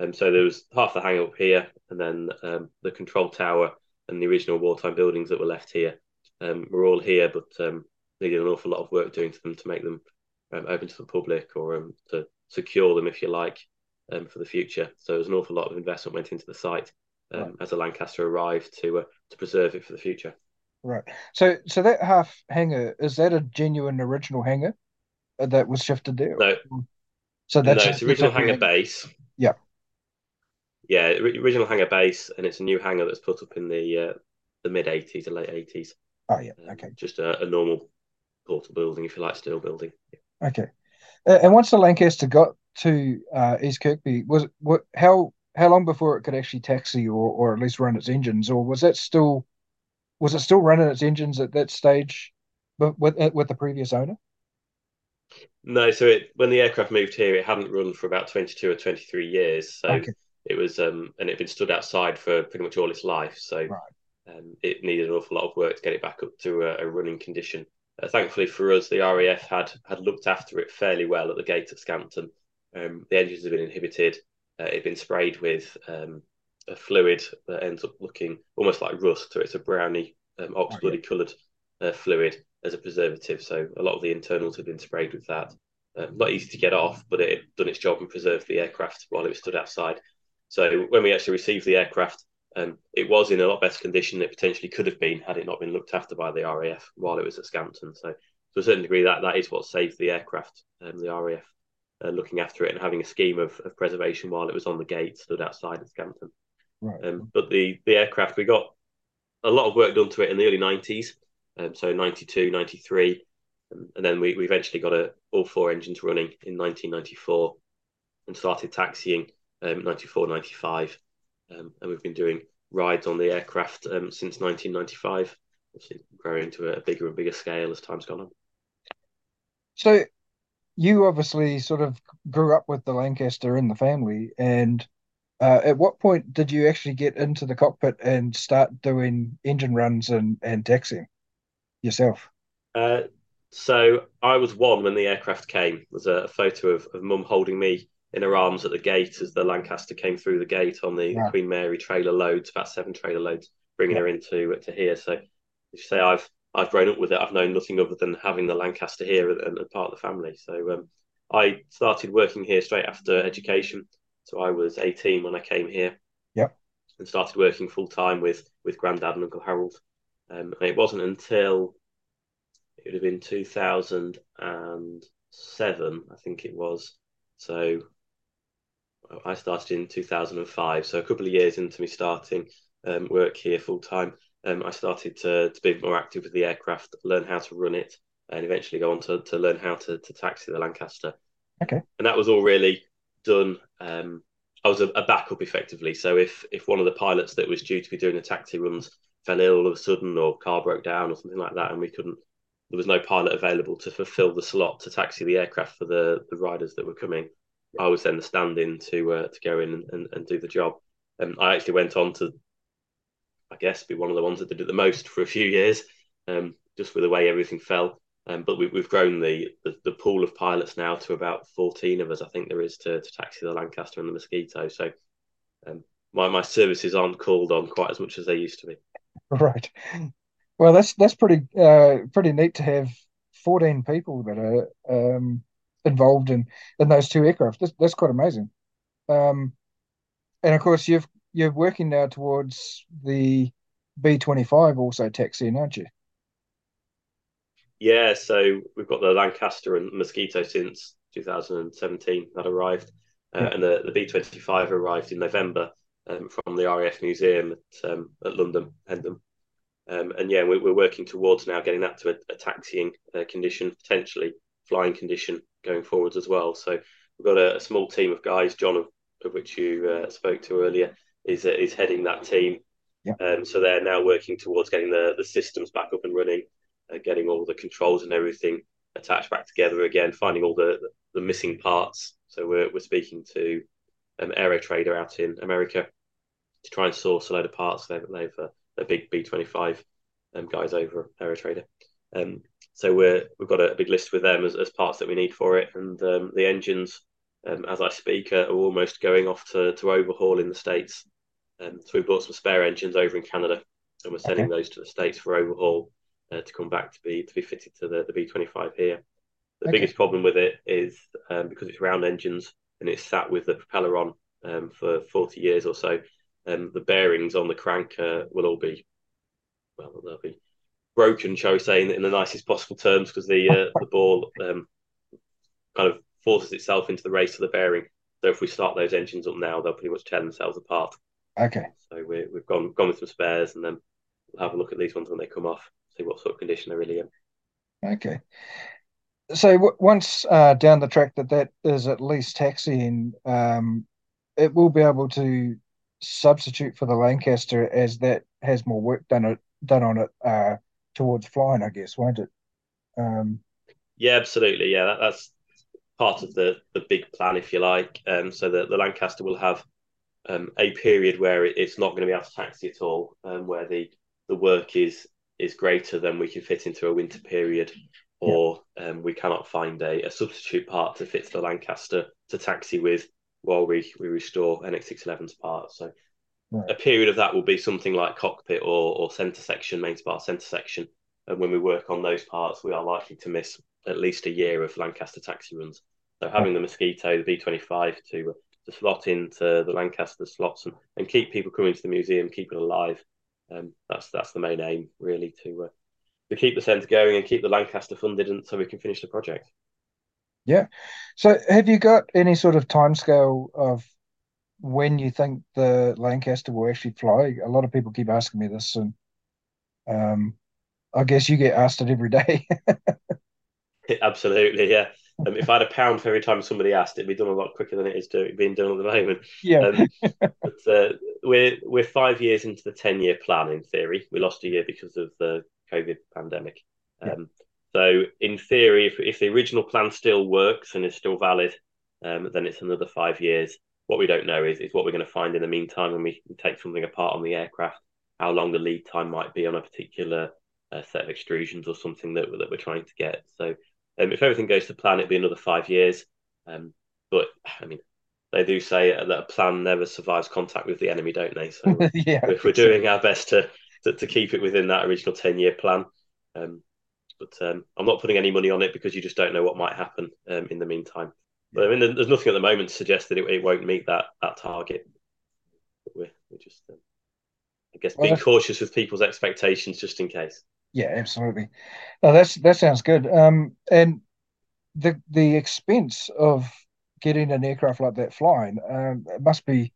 Um, so there was half the hang up here, and then um, the control tower and the original wartime buildings that were left here um, were all here, but um, needed an awful lot of work doing to them to make them um, open to the public or um, to secure them, if you like, um, for the future. So there was an awful lot of investment went into the site um, right. as a Lancaster arrived to uh, to preserve it for the future. Right. So so that half hangar is that a genuine original hangar that was shifted there? No. So that's no, it's original hangar base. Yeah. Yeah, original hangar base, and it's a new hangar that's put up in the uh, the mid '80s, the late '80s. Oh yeah, um, okay. Just a, a, normal portal building, if you like, steel building. Yeah. Okay. Uh, and once the Lancaster got to uh, East Kirkby, was what how how long before it could actually taxi or, or at least run its engines, or was that still was it still running its engines at that stage, but with with the previous owner? No, so it, when the aircraft moved here, it hadn't run for about twenty two or twenty three years. So okay. it was, um, and it had been stood outside for pretty much all its life. So right. um, it needed an awful lot of work to get it back up to a, a running condition. Uh, thankfully for us, the RAF had had looked after it fairly well at the gate at Scampton. Um, the engines had been inhibited uh, it had been sprayed with um, a fluid that ends up looking almost like rust. So it's a browny, um, ox bloody oh, coloured uh, fluid as a preservative. So a lot of the internals have been sprayed with that. Uh, not easy to get off, but it had done its job and preserved the aircraft while it was stood outside. So when we actually received the aircraft, um, it was in a lot better condition than it potentially could have been had it not been looked after by the RAF while it was at Scampton. So to a certain degree, that that is what saved the aircraft, um, the RAF uh, looking after it and having a scheme of, of preservation while it was on the gate, stood outside at Scampton. Right. Um, but the, the aircraft, we got a lot of work done to it in the early 90s, um, so 92, 93. Um, and then we, we eventually got a, all four engines running in 1994 and started taxiing um, 94, 95. Um, and we've been doing rides on the aircraft um, since 1995, obviously growing to a bigger and bigger scale as time's gone on. So you obviously sort of grew up with the Lancaster in the family, and uh, at what point did you actually get into the cockpit and start doing engine runs and and taxiing yourself? Uh, so I was one when the aircraft came. There's a, photo of, of mum holding me in her arms at the gate as the Lancaster came through the gate on the, Yeah. Queen Mary trailer loads, about seven trailer loads, bringing Yeah. her into to here. So, you say I've I've grown up with it. I've known nothing other than having the Lancaster here and, and part of the family. So, um, I started working here straight after education. So I was 18 when I came here. Yep. And started working full time with with Grandad and Uncle Harold. Um, and it wasn't until it would have been 2007, I think it was. So I started in 2005. So a couple of years into me starting um, work here full time, um, I started to, to be more active with the aircraft, learn how to run it, and eventually go on to, to learn how to, to taxi the Lancaster. Okay. And that was all really done. Um, I was a, a backup effectively. So if if one of the pilots that was due to be doing the taxi runs fell ill all of a sudden or car broke down or something like that, and we couldn't, there was no pilot available to fulfil the slot to taxi the aircraft for the, the riders that were coming. I was then the stand-in to uh, to go in and, and, and do the job. And I actually went on to, I guess, be one of the ones that did it the most for a few years, um, just with the way everything fell. Um, but we, we've grown the, the the pool of pilots now to about fourteen of us. I think there is to, to taxi the Lancaster and the Mosquito. So um, my my services aren't called on quite as much as they used to be. Right. Well, that's that's pretty uh, pretty neat to have 14 people that are um, involved in in those two aircraft. That's that's quite amazing. Um, and of course, you've you're working now towards the B25 also taxiing, aren't you? Yeah, so we've got the Lancaster and Mosquito since 2017 that arrived, uh, Yeah. and the, the B25 arrived in November um, from the RAF Museum at, um, at London, Hendon. Um, and yeah, we, we're working towards now getting that to a, a taxiing uh, condition, potentially flying condition going forwards as well. So we've got a, a small team of guys, John, of, of which you uh, spoke to earlier, is uh, is heading that team. Um, so they're now working towards getting the, the systems back up and running, uh, getting all the controls and everything attached back together again, finding all the, the missing parts. So we're, we're speaking to um, Aero Trader out in America to try and source a load of parts. They've, they've uh, a big B25 um, guys over at Aero Trader. Um, so we're, we've got a, a big list with them as, as parts that we need for it. And um, the engines, um, as I speak, are, almost going off to, to overhaul in the States. Um, so we bought some spare engines over in Canada and we're sending those to the States for overhaul uh, to come back to be to be fitted to the, the B25 here. The Okay. biggest problem with it is um, because it's round engines and it's sat with the propeller on um, for 40 years or so, um, the bearings on the crank uh, will all be, well, they'll be broken, shall we say, in, in the nicest possible terms, because the uh, the ball um, kind of forces itself into the race of the bearing. So if we start those engines up now, they'll pretty much tear themselves apart. Okay. So we, we've gone gone with some spares, and then we'll have a look at these ones when they come off, see what sort of condition they're really in. Okay. So once uh, down the track that that is at least taxiing, um, it will be able to substitute for the Lancaster as that has more work done done on it uh, towards flying, I guess, won't it? Um, Yeah, absolutely. Yeah, that, that's part of the the big plan, if you like. Um, so the, the Lancaster will have um, a period where it, it's not going to be able to taxi at all, um, where the the work is is greater than we can fit into a winter period, or um, we cannot find a, a substitute part to fit to the Lancaster to taxi with while we, we restore NX611's parts. So Right. a period of that will be something like cockpit or, or center section, main spar center section. And when we work on those parts, we are likely to miss at least a year of Lancaster taxi runs. So having the Mosquito, the B25 to to slot into the Lancaster slots and, and keep people coming to the museum, keep it alive. Um, that's that's the main aim, really, to uh, to keep the centre going and keep the Lancaster funded, and so we can finish the project. yeah. So have you got any sort of timescale of when you think the Lancaster will actually fly? A lot of people keep asking me this, and um, I guess you get asked it every day. Absolutely, yeah. Um, if I had a pound for every time somebody asked, it'd be done a lot quicker than it is doing, being done at the moment. Yeah. Um, but uh, we're we're five years into the ten year plan in theory. We lost a year because of the COVID pandemic. Um, So in theory, if if the original plan still works and is still valid, um, then it's another five years. What we don't know is is what we're going to find in the meantime when we take something apart on the aircraft. How long the lead time might be on a particular uh, set of extrusions or something that that we're trying to get. So um, if everything goes to plan, it'll be another five years. Um, but I mean, they do say that a plan never survives contact with the enemy, don't they? So yeah, we're, we're doing our best to, to, to keep it within that original ten year plan. Um, but um, I'm not putting any money on it because you just don't know what might happen um, in the meantime. But I mean, there's nothing at the moment to suggest that it, it won't meet that that target. But we're, we're just, um, I guess, being Well, cautious with people's expectations just in case. Yeah, absolutely. No, that's that sounds good. Um, and the the expense of getting an aircraft like that flying, um, it must be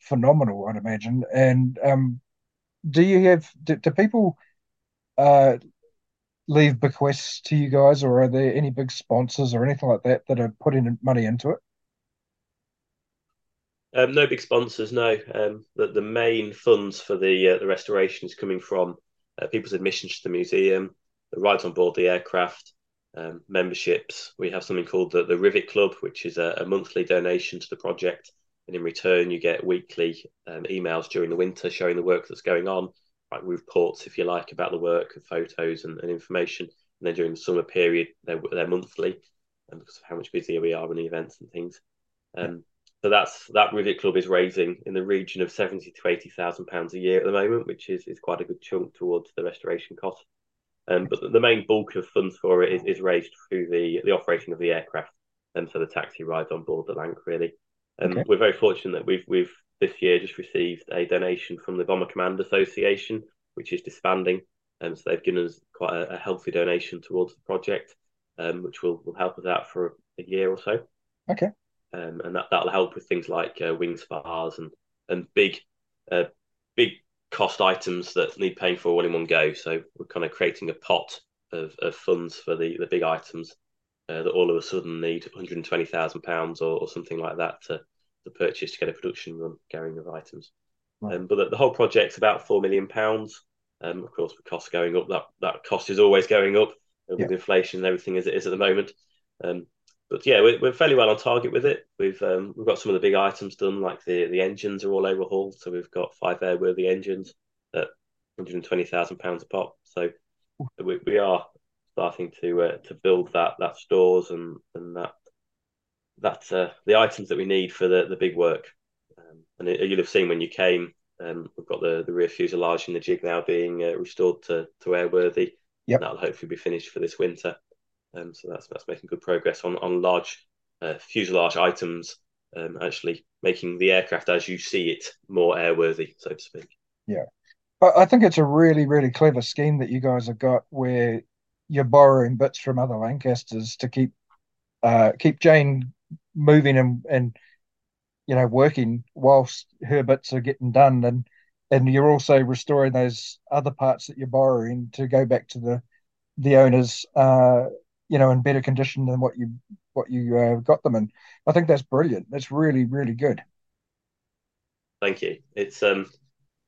phenomenal, I'd imagine. And um, do you have do, do people uh leave bequests to you guys, or are there any big sponsors or anything like that that are putting money into it? Um, no big sponsors, no. Um, the, the main funds for the uh, the restoration is coming from uh, people's admissions to the museum, the rides on board the aircraft, um, memberships. We have something called the, the Rivet Club, which is a, a monthly donation to the project. And in return, you get weekly um, emails during the winter showing the work that's going on, like reports, if you like, about the work, and photos and, and information. And then during the summer period, they're, they're monthly, and because of how much busier we are running events and things. Um, so that's that Rivet Club is raising in the region of seventy to eighty thousand pounds a year at the moment, which is, is quite a good chunk towards the restoration cost. Um, but the, the main bulk of funds for it is, is raised through the the operation of the aircraft, and so the taxi rides on board the Lanc really. Um, Okay. We're very fortunate that we've we've this year just received a donation from the Bomber Command Association, which is disbanding, and so they've given us quite a, a healthy donation towards the project, um, which will, will help us out for a year or so Okay. um, and that that'll help with things like uh, wing spars and and big uh, big cost items that need paying for all in one go. So we're kind of creating a pot of, of funds for the the big items uh, that all of a sudden need 120,000 pounds or, or something like that to to purchase to get a production run going of items. Right. Um, but the, the whole project's about four million pounds. Um, of course, with costs going up, that that cost is always going up uh, with Yeah. inflation and everything as it is at the moment. Um, but yeah, we're, we're fairly well on target with it. We've um, we've got some of the big items done, like the the engines are all overhauled. So we've got five airworthy engines at 120,000 pounds a pop. So we, we are starting to uh, to build that that stores and and that that uh, the items that we need for the the big work. Um, and it, you'll have seen when you came, um, we've got the the rear fuselage and the jig now being uh, restored to to airworthy. Yep. That'll hopefully be finished for this winter. Um, so that's that's making good progress on on large uh, fuselage items. Um, actually making the aircraft as you see it more airworthy, so to speak. Yeah. But I think it's a really, really clever scheme that you guys have got where you're borrowing bits from other Lancasters to keep uh keep Jane moving and and you know working whilst her bits are getting done and and you're also restoring those other parts that you're borrowing to go back to the the owners uh you know in better condition than what you what you uh, got them in. I think that's brilliant. That's really, really good. Thank you. It's um,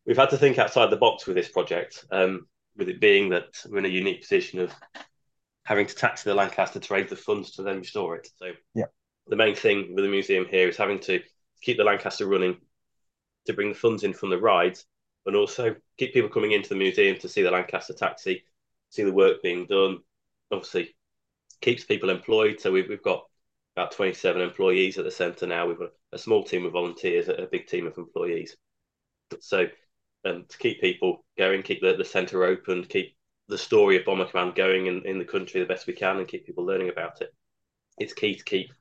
we've had to think outside the box with this project. Um, with it being that we're in a unique position of having to tax the Lancaster to raise the funds to then restore it. So Yeah. The main thing with the museum here is having to keep the Lancaster running to bring the funds in from the rides, and also keep people coming into the museum to see the Lancaster taxi, see the work being done. Obviously, keeps people employed. So we've we've got about 27 employees at the centre now. We've got a small team of volunteers, a big team of employees. So um, to keep people going, keep the, the centre open, keep the story of Bomber Command going in, in the country the best we can, and keep people learning about it. It's key to keep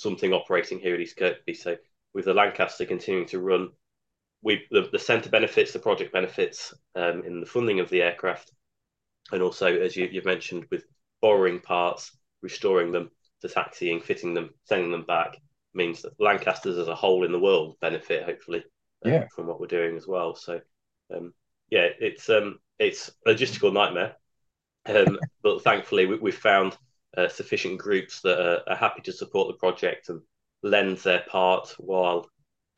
something operating here at East Kirkby. So with the Lancaster continuing to run, we the, the centre benefits, the project benefits um, in the funding of the aircraft, and also as you, you've mentioned with borrowing parts, restoring them the taxiing, fitting them, sending them back means that Lancasters as a whole in the world benefit hopefully um, Yeah. from what we're doing as well. So um, yeah, it's um, it's a logistical nightmare, um, but thankfully we, we've found uh, sufficient groups that are, are happy to support the project and lend their part while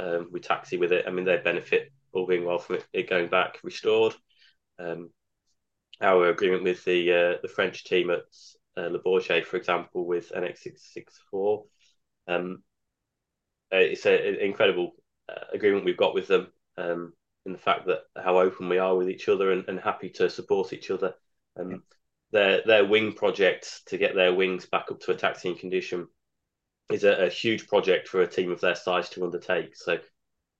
um, we taxi with it. I mean, they benefit all being well from it, it going back restored. Um, our agreement with the uh, the French team at uh, Le Bourget, for example, with NX664, um, uh, it's a- an incredible uh, agreement we've got with them um, in the fact that how open we are with each other and, and happy to support each other. Um, Their their wing project to get their wings back up to a taxiing condition is a, a, huge project for a team of their size to undertake. So,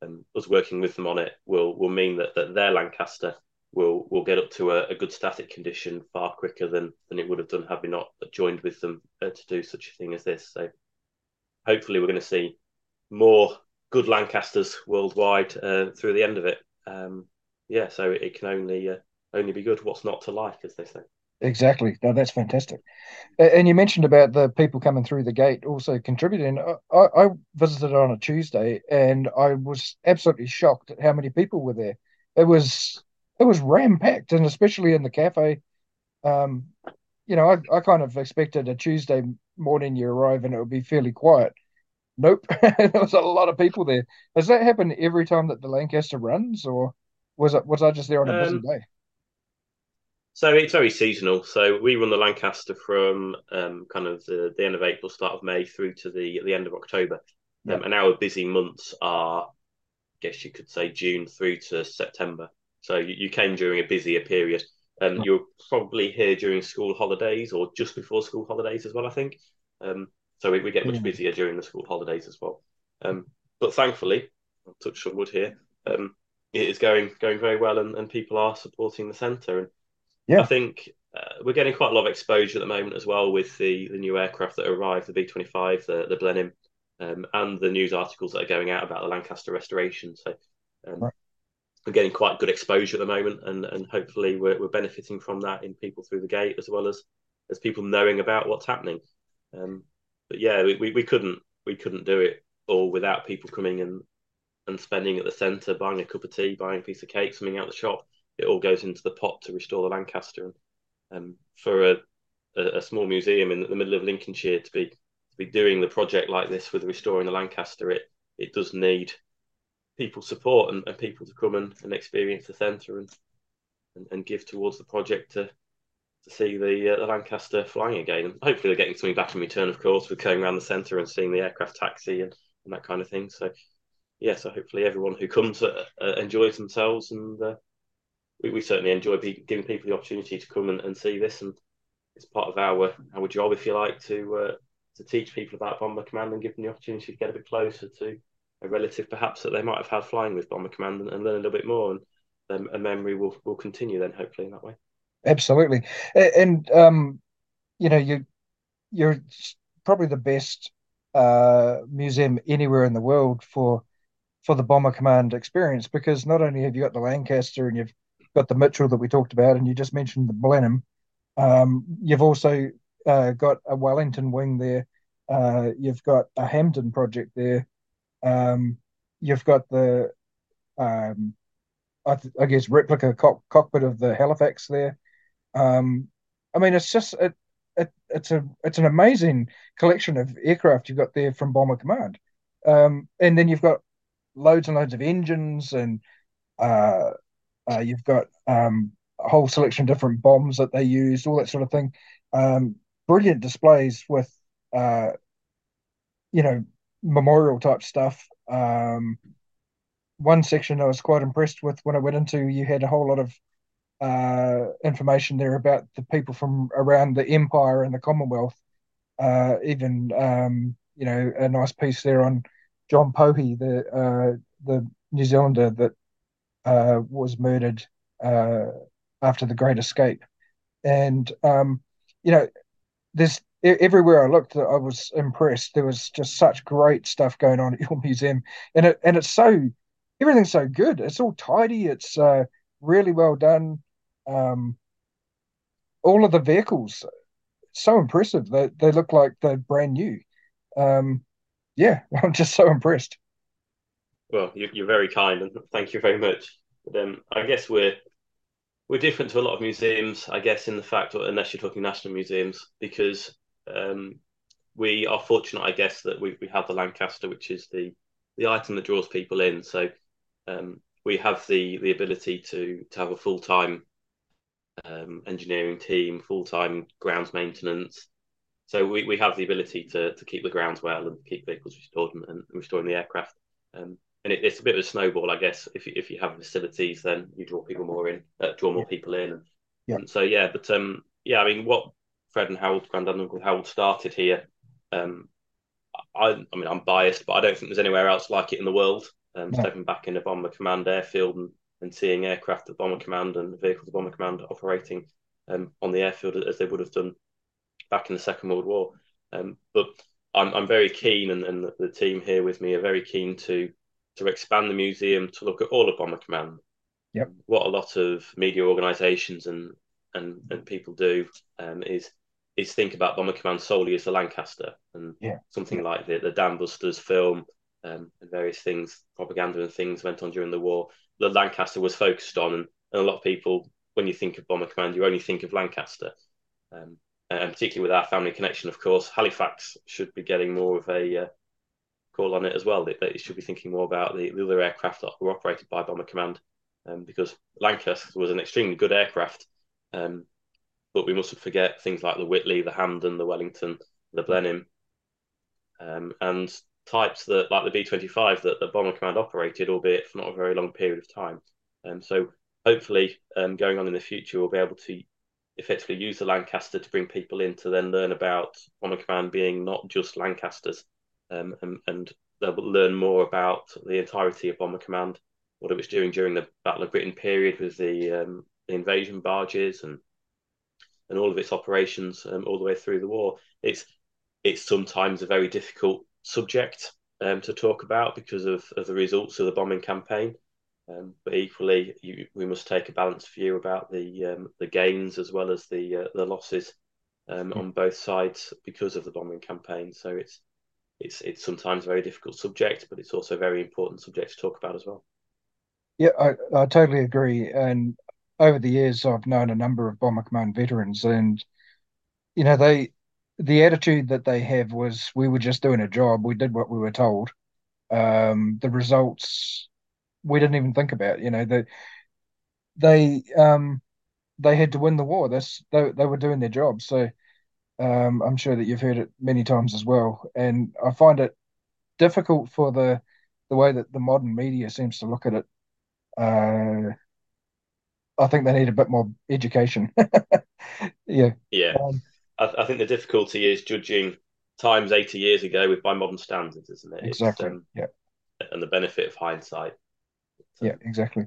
um, us working with them on it will will mean that, that their Lancaster will will get up to a, a, good static condition far quicker than than it would have done had we not joined with them uh, to do such a thing as this. So, hopefully, we're going to see more good Lancasters worldwide uh, through the end of it. Um, yeah, so it, it can only uh, only be good. What's not to like, as they say. Exactly. No, that's fantastic. And you mentioned about the people coming through the gate also contributing. I, I visited on a Tuesday, and I was absolutely shocked at how many people were there. It was it was ram packed, and especially in the cafe. Um, you know, I, I kind of expected a Tuesday morning you arrive and it would be fairly quiet. Nope, there was a lot of people there. Does that happen every time that the Lancaster runs, or was it was I just there on a busy um, day? So it's very seasonal. So we run the Lancaster from um, kind of the, the end of April, start of May through to the the end of October. Um, and our busy months are, I guess you could say, June through to September. So you, you came during a busier period. Um, you're probably here during school holidays or just before school holidays as well, I think. Um, so we, we get much busier during the school holidays as well. Um, but thankfully, I'll touch some wood here. Um, it is going going very well, and, and people are supporting the centre. And yeah. I think uh, we're getting quite a lot of exposure at the moment as well with the, the new aircraft that arrived, the B twenty five, the the Blenheim, um, and the news articles that are going out about the Lancaster restoration. So um, right. we're getting quite good exposure at the moment, and and hopefully we're we're benefiting from that in people through the gate as well as as people knowing about what's happening. Um, but yeah, we, we, we couldn't we couldn't do it all without people coming and and spending at the centre, buying a cup of tea, buying a piece of cake, something out the shop it all goes into the pot to restore the Lancaster. And um, for a, a, a, small museum in the middle of Lincolnshire to be to be doing the project like this with restoring the Lancaster, it it does need people support and, and people to come and, and experience the centre and, and, and give towards the project to to see the uh, the Lancaster flying again. And hopefully they're getting something back in return, of course, with going around the centre and seeing the aircraft taxi and, and that kind of thing. So yeah, so hopefully everyone who comes uh, uh, enjoys themselves and uh, we, we certainly enjoy be, giving people the opportunity to come and, and see this, and it's part of our our job, if you like, to uh, to teach people about Bomber Command and give them the opportunity to get a bit closer to a relative, perhaps that they might have had flying with Bomber Command, and, and learn a little bit more, and then a memory will will continue then, hopefully, in that way. Absolutely, and um, you know, you you're probably the best uh, museum anywhere in the world for for the bomber command experience because not only have you got the Lancaster and you've got the Mitchell that we talked about, and you just mentioned the Blenheim. Um, you've also uh, got a Wellington wing there. Uh, you've got a Hampden project there. Um, you've got the, um, I, th- I, guess, replica co- cockpit of the Halifax there. Um, I mean, it's just it, it, it's a it's an amazing collection of aircraft you've got there from Bomber Command, um, and then you've got loads and loads of engines and uh, uh, you've got um, a whole selection of different bombs that they used, all that sort of thing. Um, brilliant displays with, uh, you know, memorial type stuff. Um, one section I was quite impressed with when I went into, you had a whole lot of uh, information there about the people from around the Empire and the Commonwealth. Uh, even um, you know a nice piece there on John Pohe, the uh, the New Zealander that uh, was murdered uh, after the Great Escape, and um, you know, there's everywhere I looked, I was impressed. There was just such great stuff going on at your museum, and it and it's so everything's so good. It's all tidy. It's uh, really well done. Um, all of the vehicles, so impressive. They they look like they're brand new. Um, yeah, I'm just so impressed. Well, you're very kind, and thank you very much. But um, I guess we're we're different to a lot of museums, I guess, in the fact, unless you're talking national museums, because um, we are fortunate, I guess, that we we have the Lancaster, which is the the item that draws people in. So um, we have the the ability to to have a full time um, engineering team, full time grounds maintenance. So we, we have the ability to to keep the grounds well and keep vehicles restored and, and restoring the aircraft. Um, and it, it's a bit of a snowball, I guess. If you, if you have facilities, then you draw people more in, uh, draw more people in, and, yeah. and so yeah. But um, yeah, I mean, what Fred and Harold, Grandad and Uncle Harold started here, um, I, I mean, I'm biased, but I don't think there's anywhere else like it in the world. Um, No. Stepping back in a bomber command airfield and, and seeing aircraft at bomber command and vehicles at bomber command operating um, on the airfield as they would have done back in the Second World War. Um, but I'm, I'm very keen, and, and the team here with me are very keen to to expand the museum to look at all of bomber command. Yep. What a lot of media organisations and, and and people do um, is is think about bomber command solely as the Lancaster and Yeah. something like the the Dam Busters film um, and various things, propaganda and things went on during the war. The Lancaster was focused on, and, and a lot of people, when you think of bomber command, you only think of Lancaster. Um, and particularly with our family connection, of course, Halifax should be getting more of a uh, call on it as well. That they should be thinking more about the, the other aircraft that were operated by Bomber Command, um, because Lancaster was an extremely good aircraft. Um, but we mustn't forget things like the Whitley, the Hampden, the Wellington, the Blenheim, um, and types that like the B twenty five that the Bomber Command operated, albeit for not a very long period of time. Um, so hopefully, um, going on in the future, we'll be able to effectively use the Lancaster to bring people in to then learn about Bomber Command being not just Lancasters, um, and, and they'll learn more about the entirety of Bomber Command, what it was doing during the Battle of Britain period with the, um, the invasion barges and and all of its operations um, all the way through the war. It's it's sometimes a very difficult subject um, to talk about because of, of the results of the bombing campaign. Um, but equally, you, we must take a balanced view about the um, the gains as well as the uh, the losses um, on both sides because of the bombing campaign. So it's it's it's sometimes a very difficult subject, but it's also a very important subject to talk about as well. Yeah, I, I totally agree. And over the years, I've known a number of Bomber Command veterans, and you know, they the attitude that they have was we were just doing a job, we did what we were told. Um, the results we didn't even think about. You know, they they um they had to win the war. This they they were doing their job. So um, I'm sure that you've heard it many times as well. And I find it difficult for the the way that the modern media seems to look at it. Uh, I think they need a bit more education. yeah. Yeah. Um, I, I think the difficulty is judging times 80 years ago with by modern standards, isn't it? Exactly. Um, yeah. And the benefit of hindsight. Yeah. Exactly.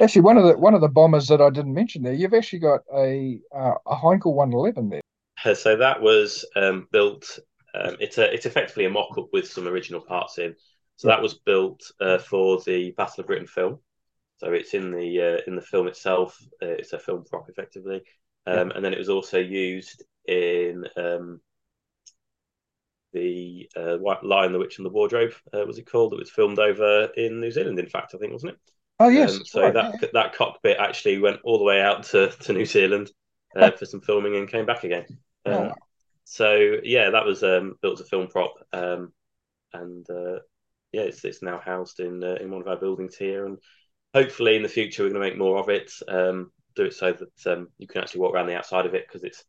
Actually, one of the one of the bombers that I didn't mention there, you've actually got a uh, a Heinkel 111 there. Uh, So that was um, built. Um, it's a it's effectively a mock-up with some original parts in. So that was built uh, for the Battle of Britain film. So it's in the uh, in the film itself. Uh, it's a film prop effectively, um, and then it was also used in um, the uh, White Lion, the Witch, and the Wardrobe. Uh, was it called? It was filmed over in New Zealand, in fact, I think, wasn't it? Oh yes. Um, so right, that yeah. that cockpit actually went all the way out to, to New Zealand uh, for some filming and came back again. Um, Oh, wow. So yeah, that was um, built as a film prop, um, and uh, yeah, it's it's now housed in uh, in one of our buildings here, and hopefully in the future we're going to make more of it. Um, do it so that um, you can actually walk around the outside of it because it's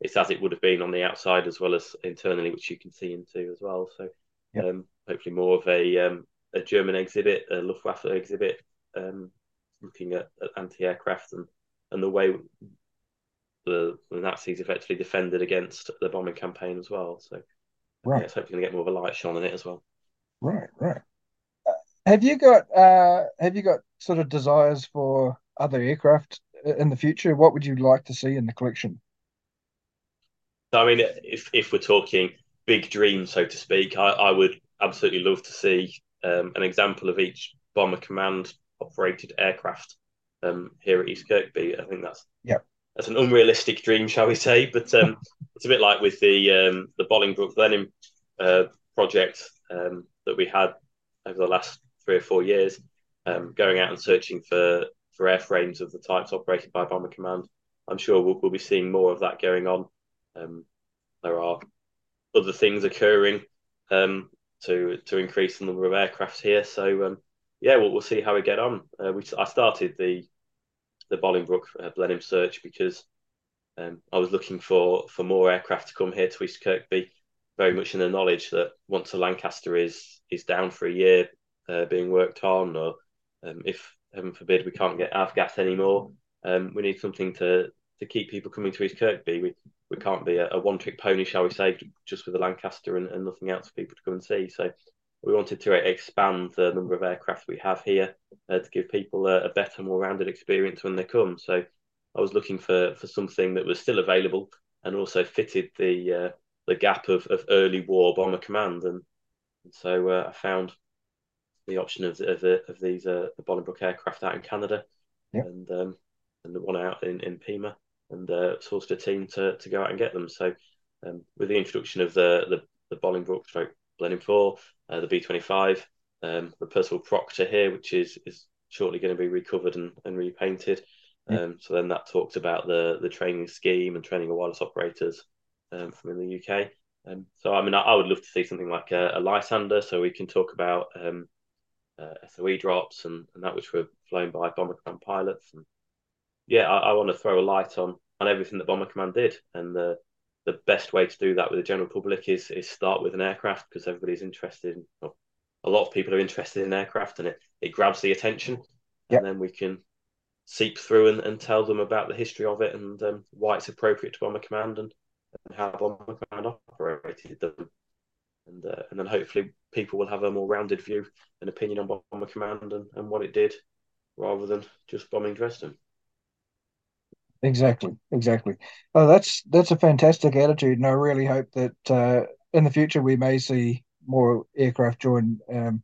it's as it would have been on the outside as well as internally, which you can see into as well. So um, hopefully more of a um, a German exhibit, a Luftwaffe exhibit, um, looking at, at anti-aircraft and, and the way the, the Nazis effectively defended against the bombing campaign as well. So Right. it's hopefully going to get more of a light shone on it as well. Right, right. Uh, have you got uh have you got sort of desires for other aircraft in the future? What would you like to see in the collection? So I mean, if if we're talking big dreams, so to speak, I, I would absolutely love to see um, an example of each bomber command operated aircraft um, here at East Kirkby. I think that's Yeah. That's an unrealistic dream, shall we say? But um, it's a bit like with the um, the Bolingbroke Blenheim uh, project um, that we had over the last three or four years, um, going out and searching for for airframes of the types operated by Bomber Command. I'm sure we'll, we'll be seeing more of that going on. Um, there are other things occurring um, to to increase the number of aircraft here. So um, yeah, we'll, we'll see how we get on. Uh, we I started the the Bolingbroke uh, Blenheim search because um, I was looking for for more aircraft to come here to East Kirkby, very much in the knowledge that once a Lancaster is is down for a year uh, being worked on, or um, if heaven forbid we can't get Avgas anymore, um, we need something to to keep people coming to East Kirkby. We we can't be a, a one trick pony, shall we say, just with the Lancaster and, and nothing else for people to come and see. So we wanted to expand the number of aircraft we have here uh, to give people a, a better, more rounded experience when they come. So I was looking for for something that was still available and also fitted the uh, the gap of, of early war bomber command, and, and so uh, I found the option of of, of these uh, the Bolingbroke aircraft out in Canada, and um, and the one out in in Pima, and uh, sourced a team to to go out and get them. So um, with the introduction of the the, the Bolingbroke stroke Blenheim Four, uh, the B twenty five, um, the Percival Proctor here, which is is shortly going to be recovered and, and repainted. Um, so then that talks about the the training scheme and training of wireless operators um, from in the UK. Um, so I mean, I, I, would love to see something like a, a Lysander, so we can talk about um, uh, SOE drops and, and that which were flown by Bomber Command pilots. And yeah, I, I want to throw a light on on everything that Bomber Command did, and the the best way to do that with the general public is is start with an aircraft because everybody's interested. In, well, a lot of people are interested in aircraft, and it it grabs the attention, yep. and then we can seep through and, and tell them about the history of it and um, why it's appropriate to Bomber Command and, and how Bomber Command operated them. And, uh, and then hopefully people will have a more rounded view and opinion on Bomber Command and, and what it did rather than just bombing Dresden. Exactly, exactly. Oh, that's that's a fantastic attitude, and I really hope that uh, in the future we may see more aircraft join um,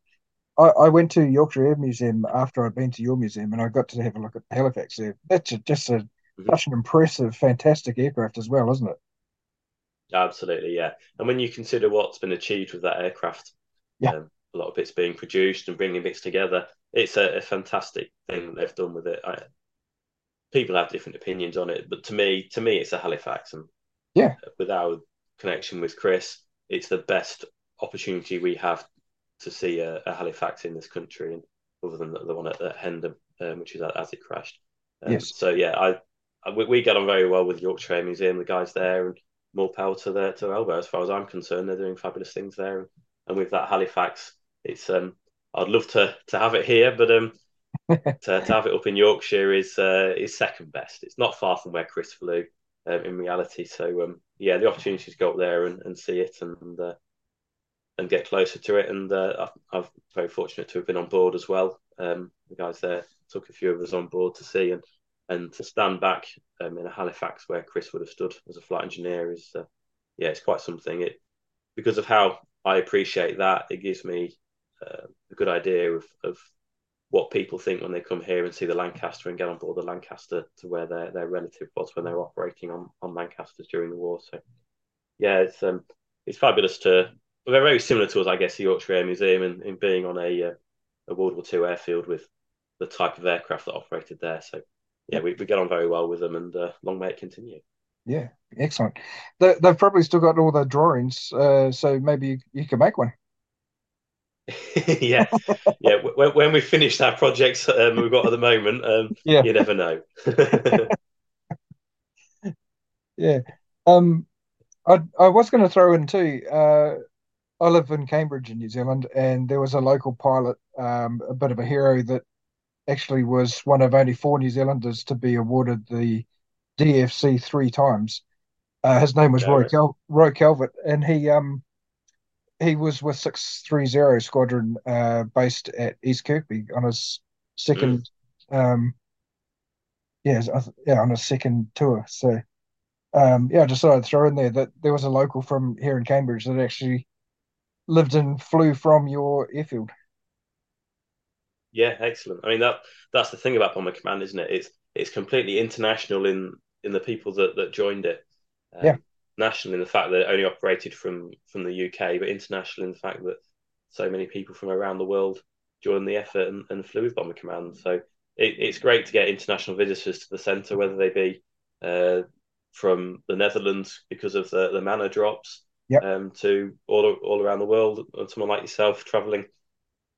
I, I went to Yorkshire Air Museum after I'd been to your museum, and I got to have a look at the Halifax there. That's a, just a mm-hmm. such an impressive, fantastic aircraft as well, isn't it? Absolutely, yeah. And when you consider what's been achieved with that aircraft, yeah, um, a lot of bits being produced and bringing bits together, it's a, a fantastic thing they've done with it. I, people have different opinions on it, but to me, to me, it's a Halifax, and yeah, with our connection with Chris, it's the best opportunity we have to see a, a Halifax in this country, and other than the, the one at, at Hendon, um, which is as it crashed. Um, yes. So yeah, I, I we, we, get on very well with the Yorkshire Museum, the guys there, and more power to their to Elbow. As far as I'm concerned, they're doing fabulous things there, and, and with that Halifax, it's um I'd love to to have it here, but um to, to have it up in Yorkshire is uh, is second best. It's not far from where Chris flew. Um, in reality, so um, yeah, the opportunity to go up there and, and see it and uh, and get closer to it. And uh, I've, very fortunate to have been on board as well. Um, the guys there took a few of us on board to see and and to stand back um, in a Halifax where Chris would have stood as a flight engineer is uh, yeah, it's quite something. It because of how I appreciate that, it gives me uh, a good idea of, of what people think when they come here and see the Lancaster and get on board the Lancaster to where their their relative was when they were operating on on Lancasters during the war. So yeah, it's um it's fabulous to they're very similar to us, I guess, the Yorkshire Air Museum in, in being on a, uh, a World War II airfield with the type of aircraft that operated there. So, yeah, we, we get on very well with them, and uh, long may it continue. Yeah, excellent. They, have probably still got all the drawings, uh, so maybe you, you can make one. yeah, yeah. When, when we finish our projects um, we've got at the moment, um, yeah. you never know. yeah. Um, I I was going to throw in too. Uh, I live in Cambridge in New Zealand, and there was a local pilot, um, a bit of a hero that actually was one of only four New Zealanders to be awarded the DFC three times. Uh, his name was Roy Cal- Roy Calvert, and he um he was with six three zero squadron uh, based at East Kirkby on his second mm. um yeah yeah on his second tour. So um yeah, I just thought I'd throw in there that there was a local from here in Cambridge that actually lived and flew from your airfield. Yeah, excellent. I mean that that's the thing about Bomber Command, isn't it? It's it's completely international in in the people that that joined it. Um, yeah. National in the fact that it only operated from from the UK, but international in the fact that so many people from around the world joined the effort and, and flew with Bomber Command. So it, it's great to get international visitors to the centre, whether they be uh, from the Netherlands because of the the manna drops, yep. um, to all all around the world. And someone like yourself traveling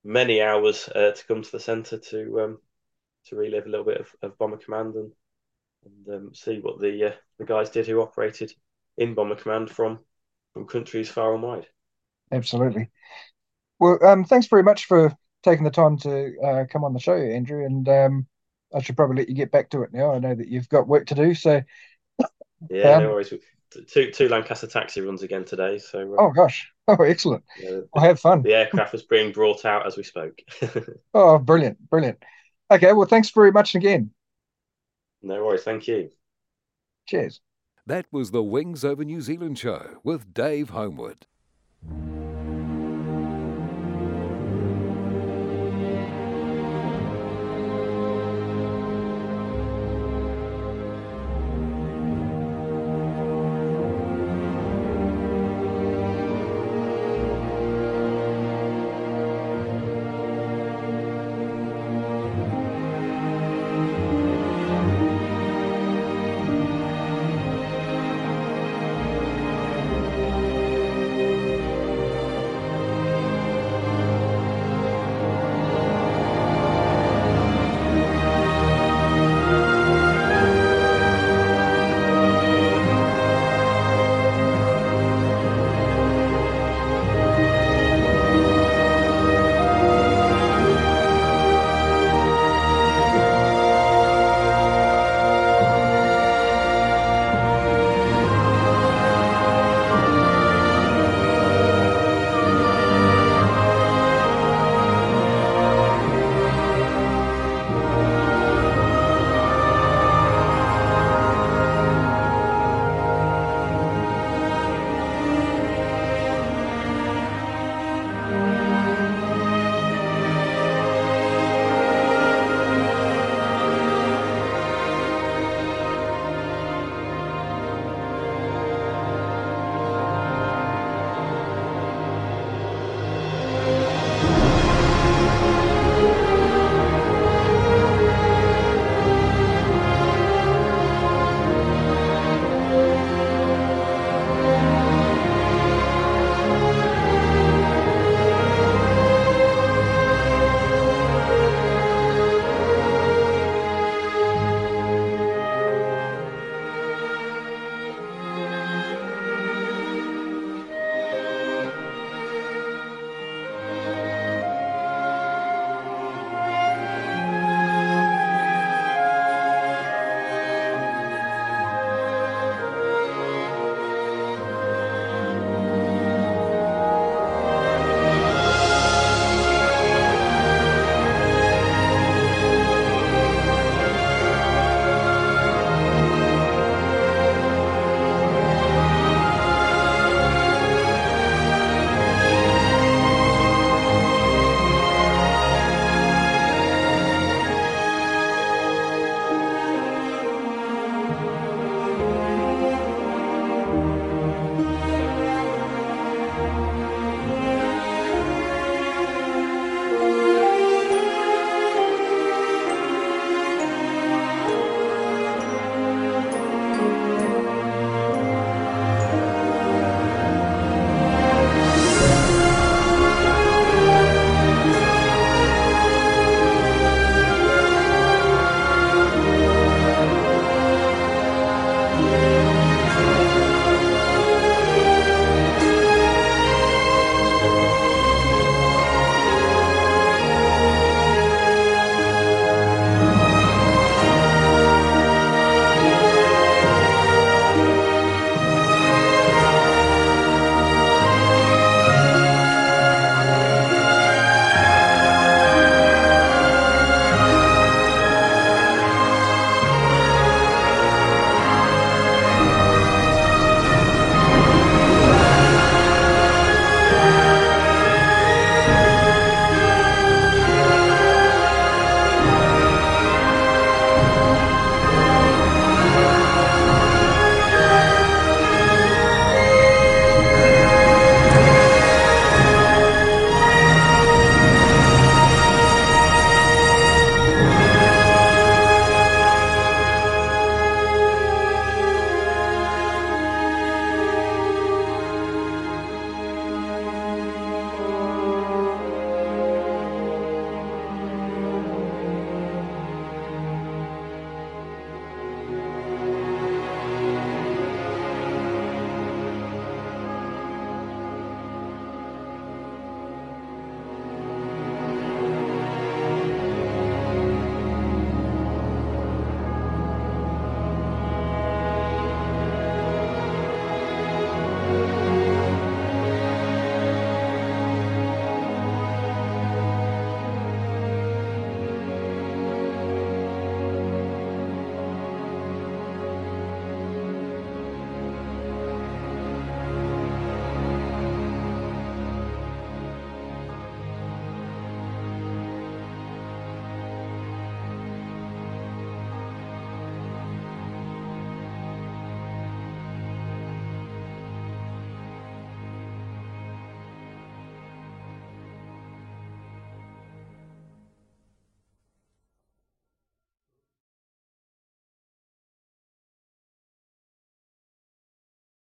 many hours uh, to come to the centre to um, to relive a little bit of, of Bomber Command and and um, see what the uh, the guys did who operated in bomber command from from countries far and wide. Absolutely. Well, um, thanks very much for taking the time to uh, come on the show, Andrew. And um, I should probably let you get back to it now. I know that you've got work to do. So yeah, um, no worries. Two two Lancaster taxi runs again today. So uh, oh gosh, oh excellent. Yeah, well, have fun. The aircraft was being brought out as we spoke. oh, brilliant, brilliant. Okay, well, thanks very much again. No worries. Thank you. Cheers. That was the Wings Over New Zealand show with Dave Homewood.